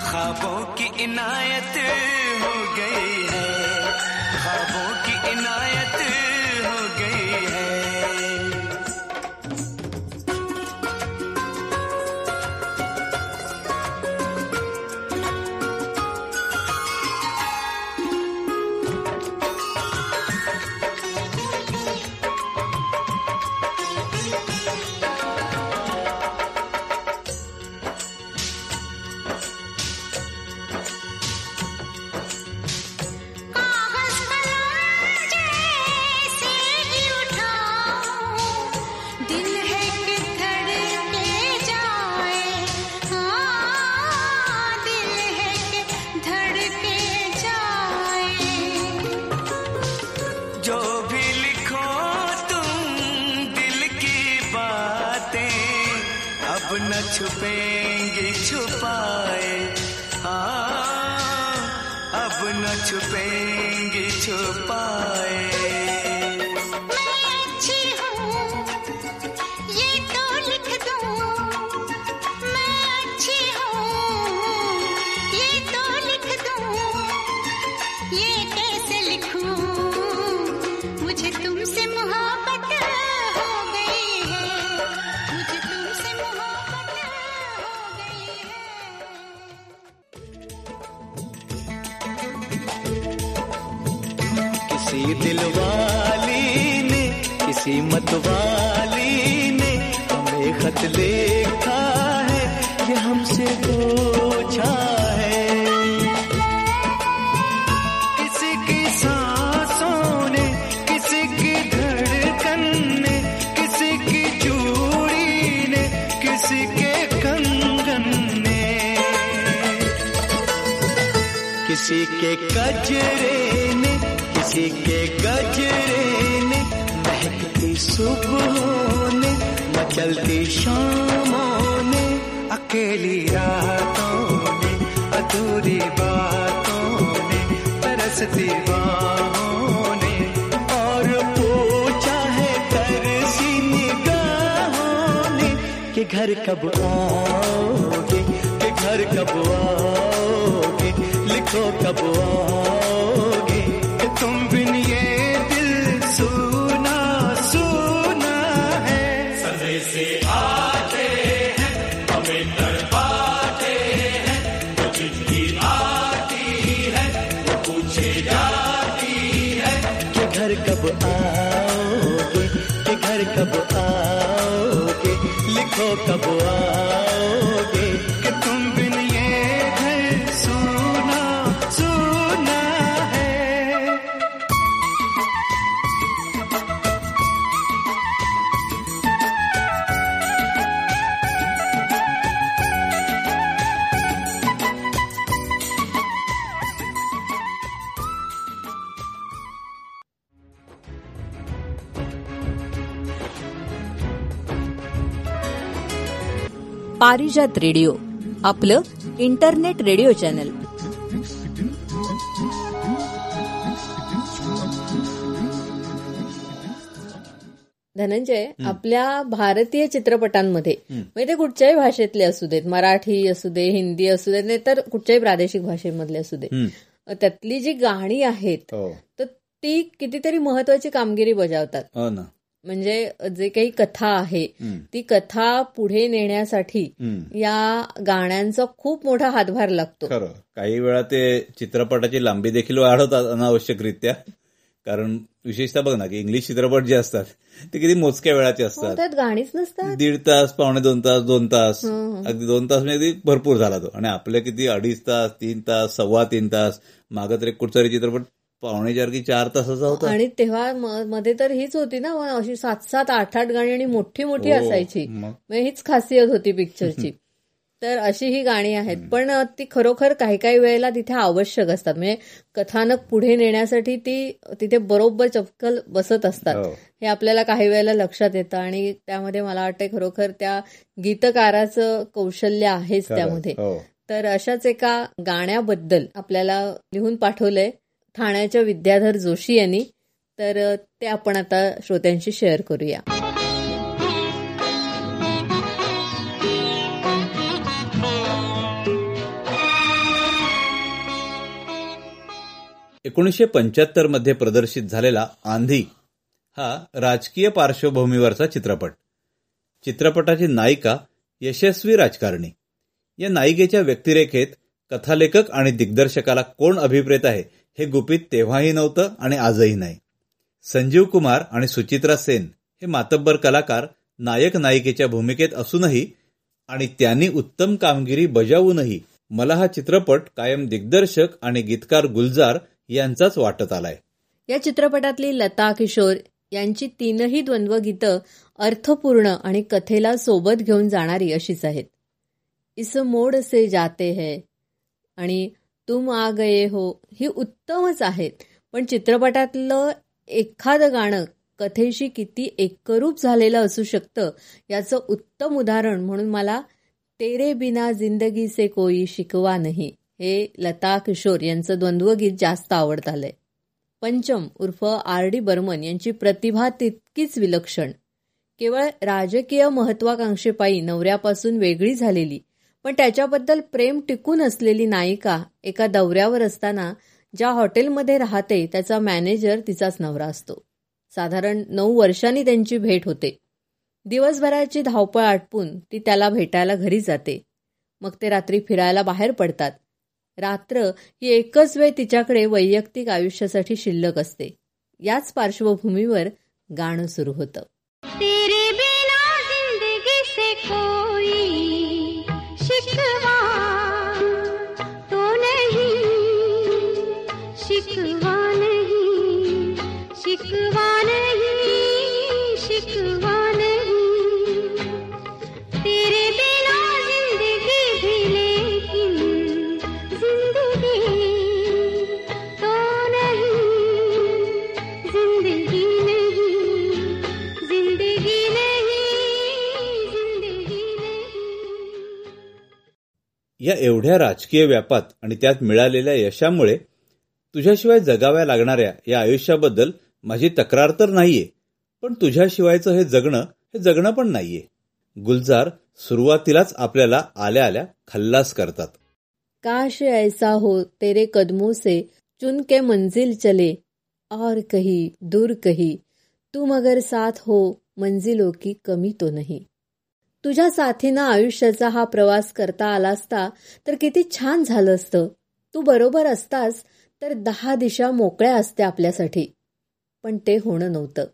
Speaker 6: ख्वाबों की इनायत हो गई है। ख्वाबों की इनायत हो गई है।
Speaker 5: किसी
Speaker 6: दिल वाली ने, किसी मत वाली ने हमें खत लिखा है, ये हमसे पूछा किसी की सांसों ने, किसी किसी की चूड़ी ने, किसी के कंगन ने। किसी के गजरे ने किसी के गजरे ने महकती सुबहों ने मचलती शामों ने, अकेली रातों ने, अधूरी बातों ने तरसती बाहों और पूछा है तरसी निगाहों घर कब आओगे, कि घर कब आओगे, लिखो कब आओगे। कब आओगे? कि घर कब आओगे? लिखो कब आओगे?
Speaker 7: पारिजात रेडिओ आपलं इंटरनेट रेडिओ चॅनल.
Speaker 2: धनंजय आपल्या भारतीय चित्रपटांमध्ये म्हणजे ते कुठच्याही भाषेतले असू देत मराठी असू दे हिंदी असू देत नाही तर कुठच्याही प्रादेशिक भाषेमधले असू दे. त्यातली जी गाणी आहेत
Speaker 3: हो.
Speaker 2: तर ती कितीतरी महत्वाची कामगिरी बजावतात.
Speaker 3: हो
Speaker 2: म्हणजे जे काही कथा आहे ती कथा पुढे नेण्यासाठी. या गाण्यांचा खूप मोठा हातभार लागतो.
Speaker 3: खरं. काही वेळा ते चित्रपटाची लांबी देखील वाढवतात अनावश्यकरित्या. कारण विशेषतः बघ ना की इंग्लिश चित्रपट जे असतात ते किती मोजक्या वेळाचे असतात.
Speaker 2: त्यात गाणीच नसतात?
Speaker 3: दीड तास पावणे दोन तास दोन तास. अगदी दोन तास म्हणजे भरपूर झाला तो. आणि आपले किती अडीच तास तीन तास सव्वा तीन तास मागं तर एक कुठचा चित्रपट पावणे चार की चार तासाचा होता.
Speaker 2: आणि तेव्हा मध्ये तर हीच होती ना अशी सात सात आठ आठ गाणी आणि मोठी मोठी
Speaker 3: हो,
Speaker 2: असायची.
Speaker 3: मग.
Speaker 2: म्हणजे हीच खासियत होती पिक्चरची तर अशी ही गाणी आहेत. पण ती खरोखर काही काही वेळेला तिथे आवश्यक असतात. म्हणजे कथानक पुढे नेण्यासाठी ती तिथे बरोबर चपकल बसत असतात.
Speaker 3: हो.
Speaker 2: हे आपल्याला काही वेळेला लक्षात येतं आणि त्यामध्ये मला वाटतं खरोखर त्या गीतकाराचं कौशल्य आहेच. त्यामध्ये.
Speaker 3: हो.
Speaker 2: तर अशाच एका गाण्याबद्दल आपल्याला लिहून पाठवलंय. ठाण्याच्या विद्याधर जोशी यांनी तर ते आपण आता श्रोत्यांशी शेअर करूया.
Speaker 3: एकोणीसशे पंच्याहत्तरमध्ये प्रदर्शित झालेला आंधी हा राजकीय पार्श्वभूमीवरचा चित्रपट. चित्रपटाची नायिका यशस्वी राजकारणी. या नायिकेच्या व्यक्तिरेखेत कथालेखक आणि दिग्दर्शकाला कोण अभिप्रेत आहे हे गुपित तेव्हाही नव्हतं आणि आजही नाही. संजीव कुमार आणि सुचित्रा सेन हे मातब्बर कलाकार नायक नायिकेच्या भूमिकेत असूनही आणि त्यांनी उत्तम कामगिरी बजावूनही मला हा चित्रपट कायम दिग्दर्शक आणि गीतकार गुलजार यांचाच वाटत आलाय.
Speaker 2: या चित्रपटातली लता किशोर यांची तीनही द्वंद्वगीतं अर्थपूर्ण आणि कथेला सोबत घेऊन जाणारी अशीच आहेत. इस मोड से जाते है आणि तुम आ गये हो ही उत्तमच आहेत. पण चित्रपटातलं एखादं गाणं कथेशी किती एकरूप झालेलं असू शकतं याचं उत्तम उदाहरण म्हणून मला तेरे बिना जिंदगी से कोई शिकवा नाही हे लता किशोर यांचं द्वंद्वगीत जास्त आवडत आलंय पंचम उर्फ आर डी बर्मन यांची प्रतिभा तितकीच विलक्षण. केवळ राजकीय महत्वाकांक्षेपायी नवऱ्यापासून वेगळी झालेली पण त्याच्याबद्दल प्रेम टिकून असलेली नायिका एका दौऱ्यावर असताना ज्या हॉटेलमध्ये राहते त्याचा मॅनेजर तिचाच नवरा असतो. साधारण नऊ वर्षांनी त्यांची भेट होते. दिवसभराची धावपळ आटपून ती त्याला भेटायला घरी जाते. मग ते रात्री फिरायला बाहेर पडतात. रात्र ही एकच वेळ तिच्याकडे वैयक्तिक आयुष्यासाठी शिल्लक असते. याच पार्श्वभूमीवर गाणं सुरू होतं.
Speaker 3: या एवढ्या राजकीय व्यापात आणि त्यात मिळालेल्या यशामुळे तुझ्याशिवाय जगाव्या लागणाऱ्या या आयुष्याबद्दल माझी तक्रार तर नाहीये पण तुझ्याशिवायचं हे जगणं हे जगणं पण नाहीये. गुलजार सुरुवातीलाच आपल्याला आल्या आल्या खल्लास करतात.
Speaker 2: काश ऐसा हो तेरे कदमों से चुन के मंजिल चले और कही दूर कही तुम अगर साथ हो मंजिलों की कमी तो नहीं। तुझ्या साथीनं आयुष्याचा हा प्रवास करता आला असता तर किती छान झालं असतं. तू बरोबर असतास तर दहा दिशा मोकळ्या असत्या आपल्यासाठी. पण ते होणं नव्हतं.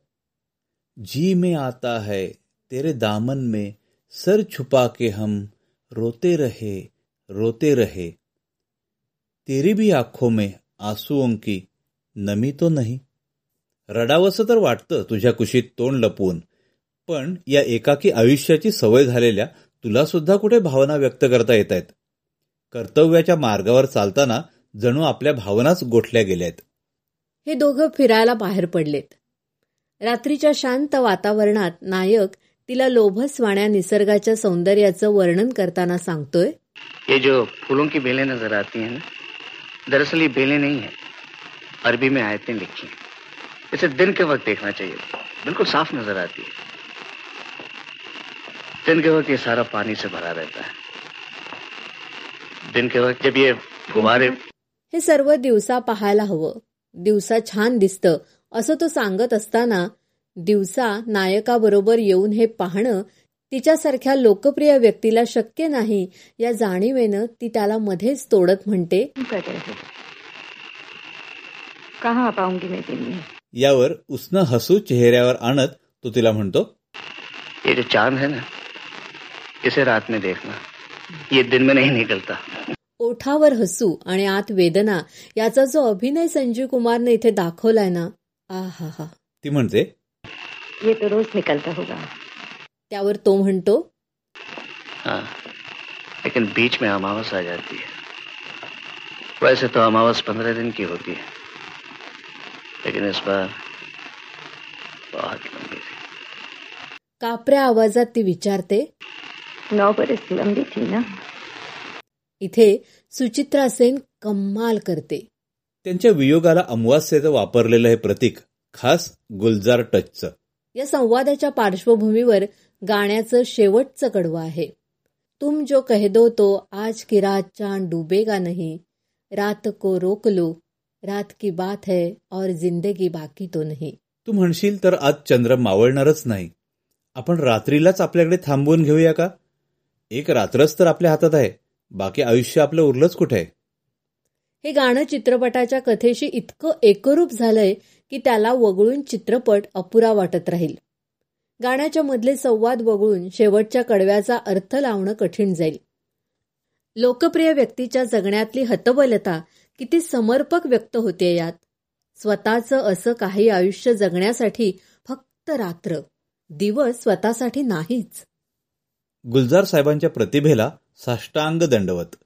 Speaker 3: जी में आता है तेरे दामन में सर छुपा के हम रोते रहे रोते रहे। तेरी भी आंखों में आंसुओं की नमी तो नाही। रडावंसं तर वाटतं तुझ्या कुशीत तोंड लपवून पण या एकाकी आयुष्याची सवय झालेल्या तुला सुद्धा कुठे भावना व्यक्त करता येत आहेत? कर्तव्याच्या मार्गावर चालताना जणू आपल्या भावनाच गोठल्या गेल्यात
Speaker 2: हे दोघं फिरायला बाहेर पडलेत. रात्रीच्या शांत वातावरणात नायक तिला लोभसवाण्या निसर्गाच्या सौंदर्याचं वर्णन करताना सांगतोय
Speaker 8: ये जो फूलों की बेलें नजर आती हैं ना दरअसल ये बेलें नहीं है. अरबी में आयतें लिखी हैं. इसे दिन के वक्त देखना चाहिए. बिल्कुल साफ नजर आती है. दिन के वक्त ये सारा पानी से भरा रहता है। दिन के वक्त जब ये फुवारे
Speaker 2: हे सर्व दिवसा पाहायला हवं. दिवसा छान दिसतं. असं तो सांगत असताना दिवसा नायकाबरोबर येऊन हे पाहणं तिच्यासारख्या लोकप्रिय व्यक्तीला शक्य नाही. या जाणीवेनं ती त्याला मध्येच तोडत म्हणते.
Speaker 9: कहते रहे कहाँ आ पाऊंगी मैं दिन में
Speaker 3: यावर उसनं हसू चेहऱ्यावर आणत तो तिला म्हणतो
Speaker 8: ये जो चांद है ना इसे रात में देखना। ये दिन में नहीं निकलता।
Speaker 2: ओठावर हसू आणि आत वेदना याचा जो अभिनय संजीव कुमारने इथे दाखवलाय ना आ हा हा
Speaker 3: ती म्हणते
Speaker 9: ये तो रोज निकलता होगा।
Speaker 2: त्यावर तो म्हणतो
Speaker 8: हाँ लेकिन बीच में अमावस आ जाती है। वैसे तो अमावस पंद्रह दिन की होती है। लेकिन इस बार बहुत लंबी थी।
Speaker 2: कापऱ्या आवाजात ती विचारते
Speaker 9: लंबी थी ना
Speaker 2: इथे सुचित्रा सेन कम्माल करते.
Speaker 3: त्यांच्या वियोगाला अमवास्येचं वापरलेलं हे प्रतीक खास गुलजार टचचं.
Speaker 2: या संवादाच्या पार्श्वभूमीवर गाण्याचं शेवटचं कडवं आहे. तुम जो कह दो तो आज की रात चांद डूबेगा नहीं. रात को रोक लो.
Speaker 5: रात की बात है और जिंदगी बाकी तो नहीं.
Speaker 3: तू म्हणशील तर आज चंद्र मावळणारच नाही. आपण रात्रीलाच आपल्याकडे थांबवून घेऊया का? एक रात्रच तर आपल्या हातात आहे. बाकी आयुष्य आपलं उरलंच कुठे आहे?
Speaker 5: हे गाणं चित्रपटाच्या कथेशी इतकं एकरूप झालंय की त्याला वगळून चित्रपट अपुरा वाटत राहील. गाण्याच्या मधले संवाद वगळून शेवटच्या कडव्याचा अर्थ लावणं कठीण जाईल. लोकप्रिय व्यक्तीच्या जगण्यातली हतबलता किती समर्पक व्यक्त होते यात. स्वतःचं असं काही आयुष्य जगण्यासाठी फक्त रात्र दिवस स्वतःसाठी नाहीच.
Speaker 3: गुलजार साहेबांच्या प्रतिभेला साष्टांग दंडवत.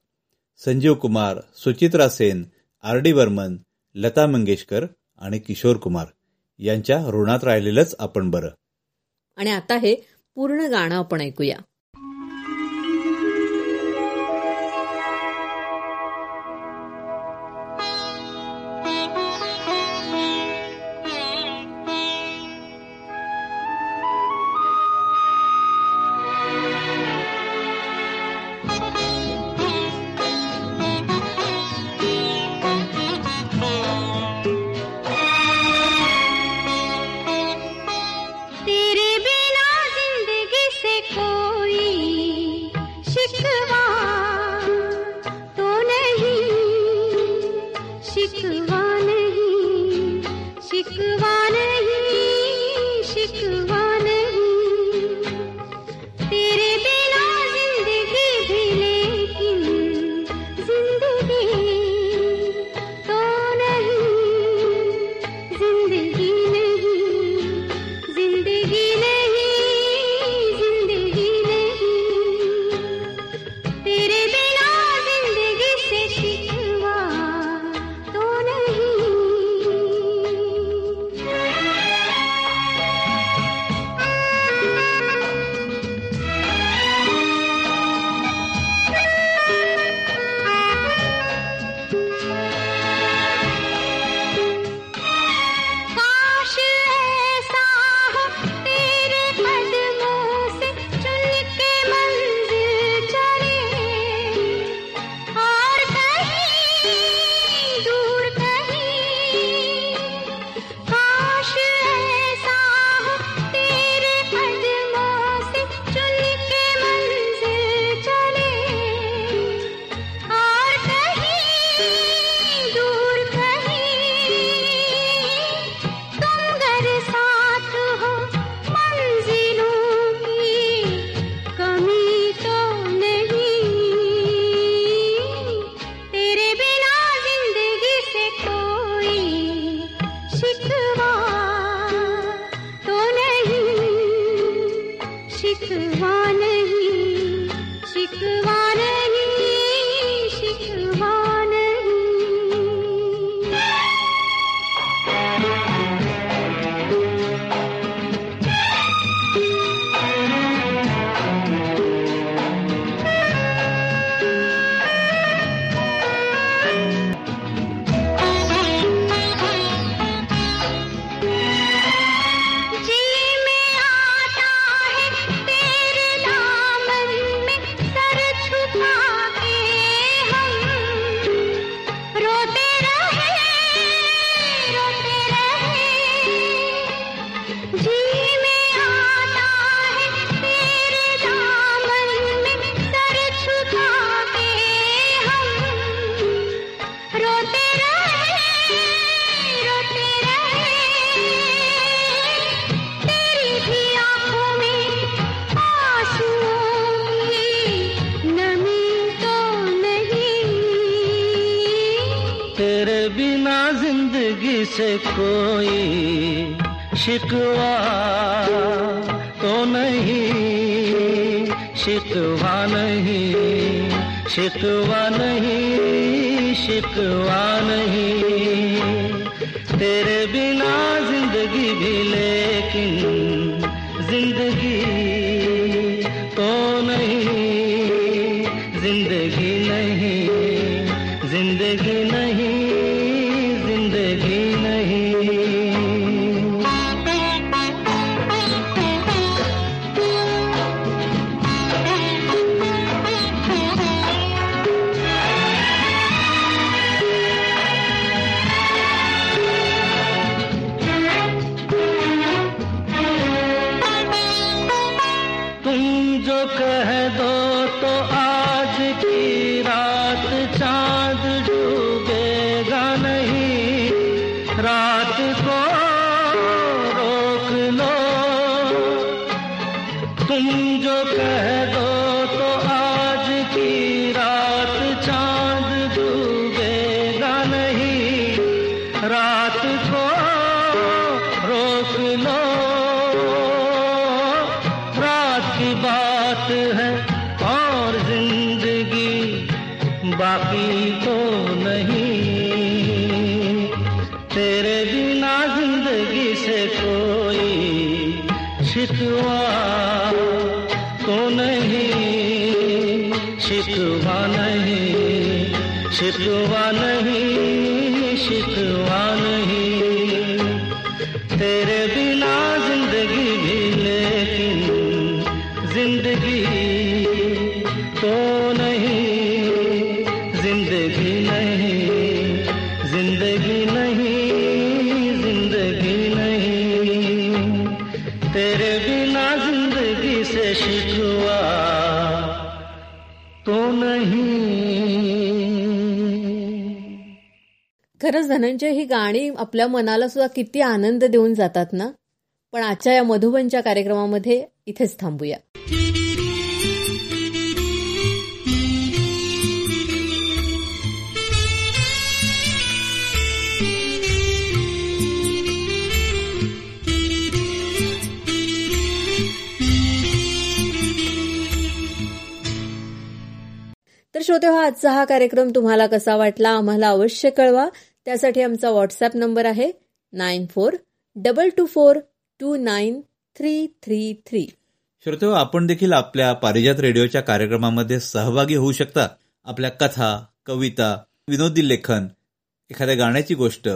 Speaker 3: संजीव कुमार सुचित्रा सेन आर डी बर्मन लता मंगेशकर आणि किशोर कुमार यांच्या ऋणात राहिलेलंच आपण बरं.
Speaker 5: आणि आता हे पूर्ण गाणं आपण ऐकूया.
Speaker 10: तेरे बिना जिंदगी भी लेकिन जिंदगी तो नहीं। जिंदगी शिकवा तो नहीं।
Speaker 2: खरंच धनंजय ही गाणी आपल्या मनाला सुद्धा किती आनंद देऊन जातात ना? पण आजच्या या मधुबनच्या कार्यक्रमामध्ये इथेच थांबूया. श्रोते हो आजचा हा कार्यक्रम तुम्हाला कसा वाटला आम्हाला अवश्य कळवा. त्यासाठी आमचा व्हॉट्सअप नंबर आहे nine four double two four two nine three three three.
Speaker 3: श्रोते आपण देखील आपल्या पारिजात रेडिओच्या कार्यक्रमामध्ये सहभागी होऊ शकता. आपल्या कथा कविता विनोदी लेखन एखाद्या गाण्याची गोष्ट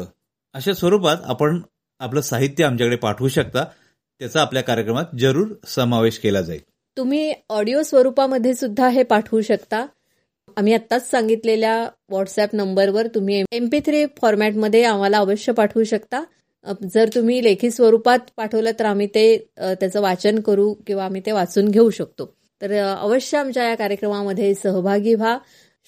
Speaker 3: अशा स्वरूपात आपण आपलं साहित्य आमच्याकडे पाठवू शकता. त्याचा आपल्या कार्यक्रमात जरूर समावेश केला जाईल.
Speaker 2: तुम्ही ऑडिओ स्वरूपामध्ये सुद्धा हे पाठवू शकता. आम्ही आत्ताच सांगितलेल्या व्हॉट्सअप नंबरवर तुम्ही एमपी थ्री फॉर्मॅटमध्ये आम्हाला अवश्य पाठवू शकता. जर तुम्ही लेखी स्वरूपात पाठवलं तर आम्ही ते त्याचं वाचन करू किंवा आम्ही ते वाचून घेऊ शकतो. तर अवश्य आमच्या या कार्यक्रमामध्ये सहभागी व्हा.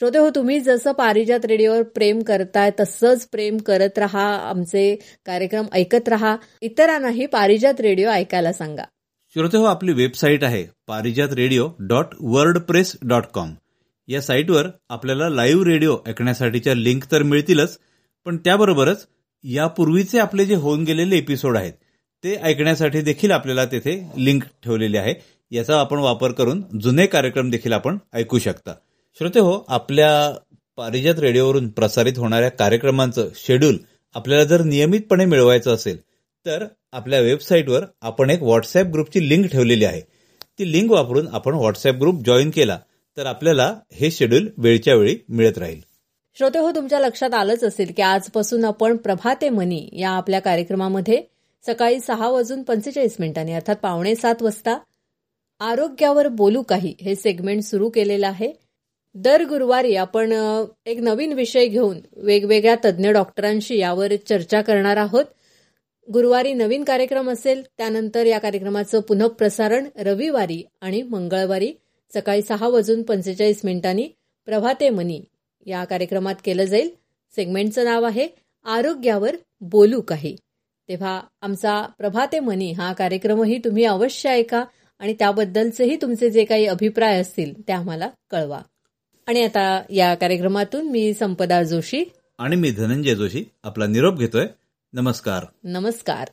Speaker 2: श्रोते हो तुम्ही जसं पारिजात रेडिओवर प्रेम करताय तसंच प्रेम करत राहा आमचे कार्यक्रम ऐकत राहा. इतरांनाही पारिजात रेडिओ ऐकायला सांगा.
Speaker 3: श्रोते हो आपली वेबसाईट आहे Parijat radio dot WordPress dot com. या साईटवर आपल्याला लाईव्ह रेडिओ ऐकण्यासाठीच्या लिंक तर मिळतीलच पण त्याबरोबरच यापूर्वीचे आपले जे होऊन गेलेले एपिसोड आहेत ते ऐकण्यासाठी देखील आपल्याला तेथे लिंक ठेवलेली आहे. याचा आपण वापर करून जुने कार्यक्रम देखील आपण ऐकू शकता. श्रोते हो आपल्या पारिजात रेडिओवरून प्रसारित होणाऱ्या कार्यक्रमांचं शेड्यूल आपल्याला जर नियमितपणे मिळवायचं असेल तर आपल्या वेबसाईटवर आपण एक व्हॉट्सअप ग्रुपची लिंक ठेवलेली आहे. ती लिंक वापरून आपण व्हॉट्सअप ग्रुप जॉईन केला तर आपल्याला हे शेड्यूल वेळच्या वेळी मिळत राहील.
Speaker 2: श्रोते हो तुमच्या लक्षात आलंच असेल की आजपासून आपण प्रभाते मनी या आपल्या कार्यक्रमामध्ये सकाळी सहा वाजून पंचेचाळीस मिनिटांनी अर्थात पावणे सात वाजता आरोग्यावर बोलू काही हे सेगमेंट सुरू केलेलं आहे. दर गुरुवारी आपण एक नवीन विषय घेऊन वेगवेगळ्या तज्ज्ञ डॉक्टरांशी यावर चर्चा करणार आहोत. गुरुवारी नवीन कार्यक्रम असेल त्यानंतर या कार्यक्रमाचं पुनःप्रसारण रविवारी आणि मंगळवारी सकाळी सहा वाजून पंचेचाळीस मिनिटांनी प्रभाते मनी या कार्यक्रमात केलं जाईल. सेगमेंटचं नाव आहे आरोग्यावर बोलू काही. तेव्हा आमचा प्रभाते मनी हा कार्यक्रमही तुम्ही अवश्य ऐका आणि त्याबद्दलचेही तुमचे जे काही अभिप्राय असतील ते आम्हाला कळवा. आणि आता या कार्यक्रमातून मी संपदा जोशी
Speaker 3: आणि मी धनंजय जोशी आपला निरोप घेतोय. नमस्कार.
Speaker 2: नमस्कार.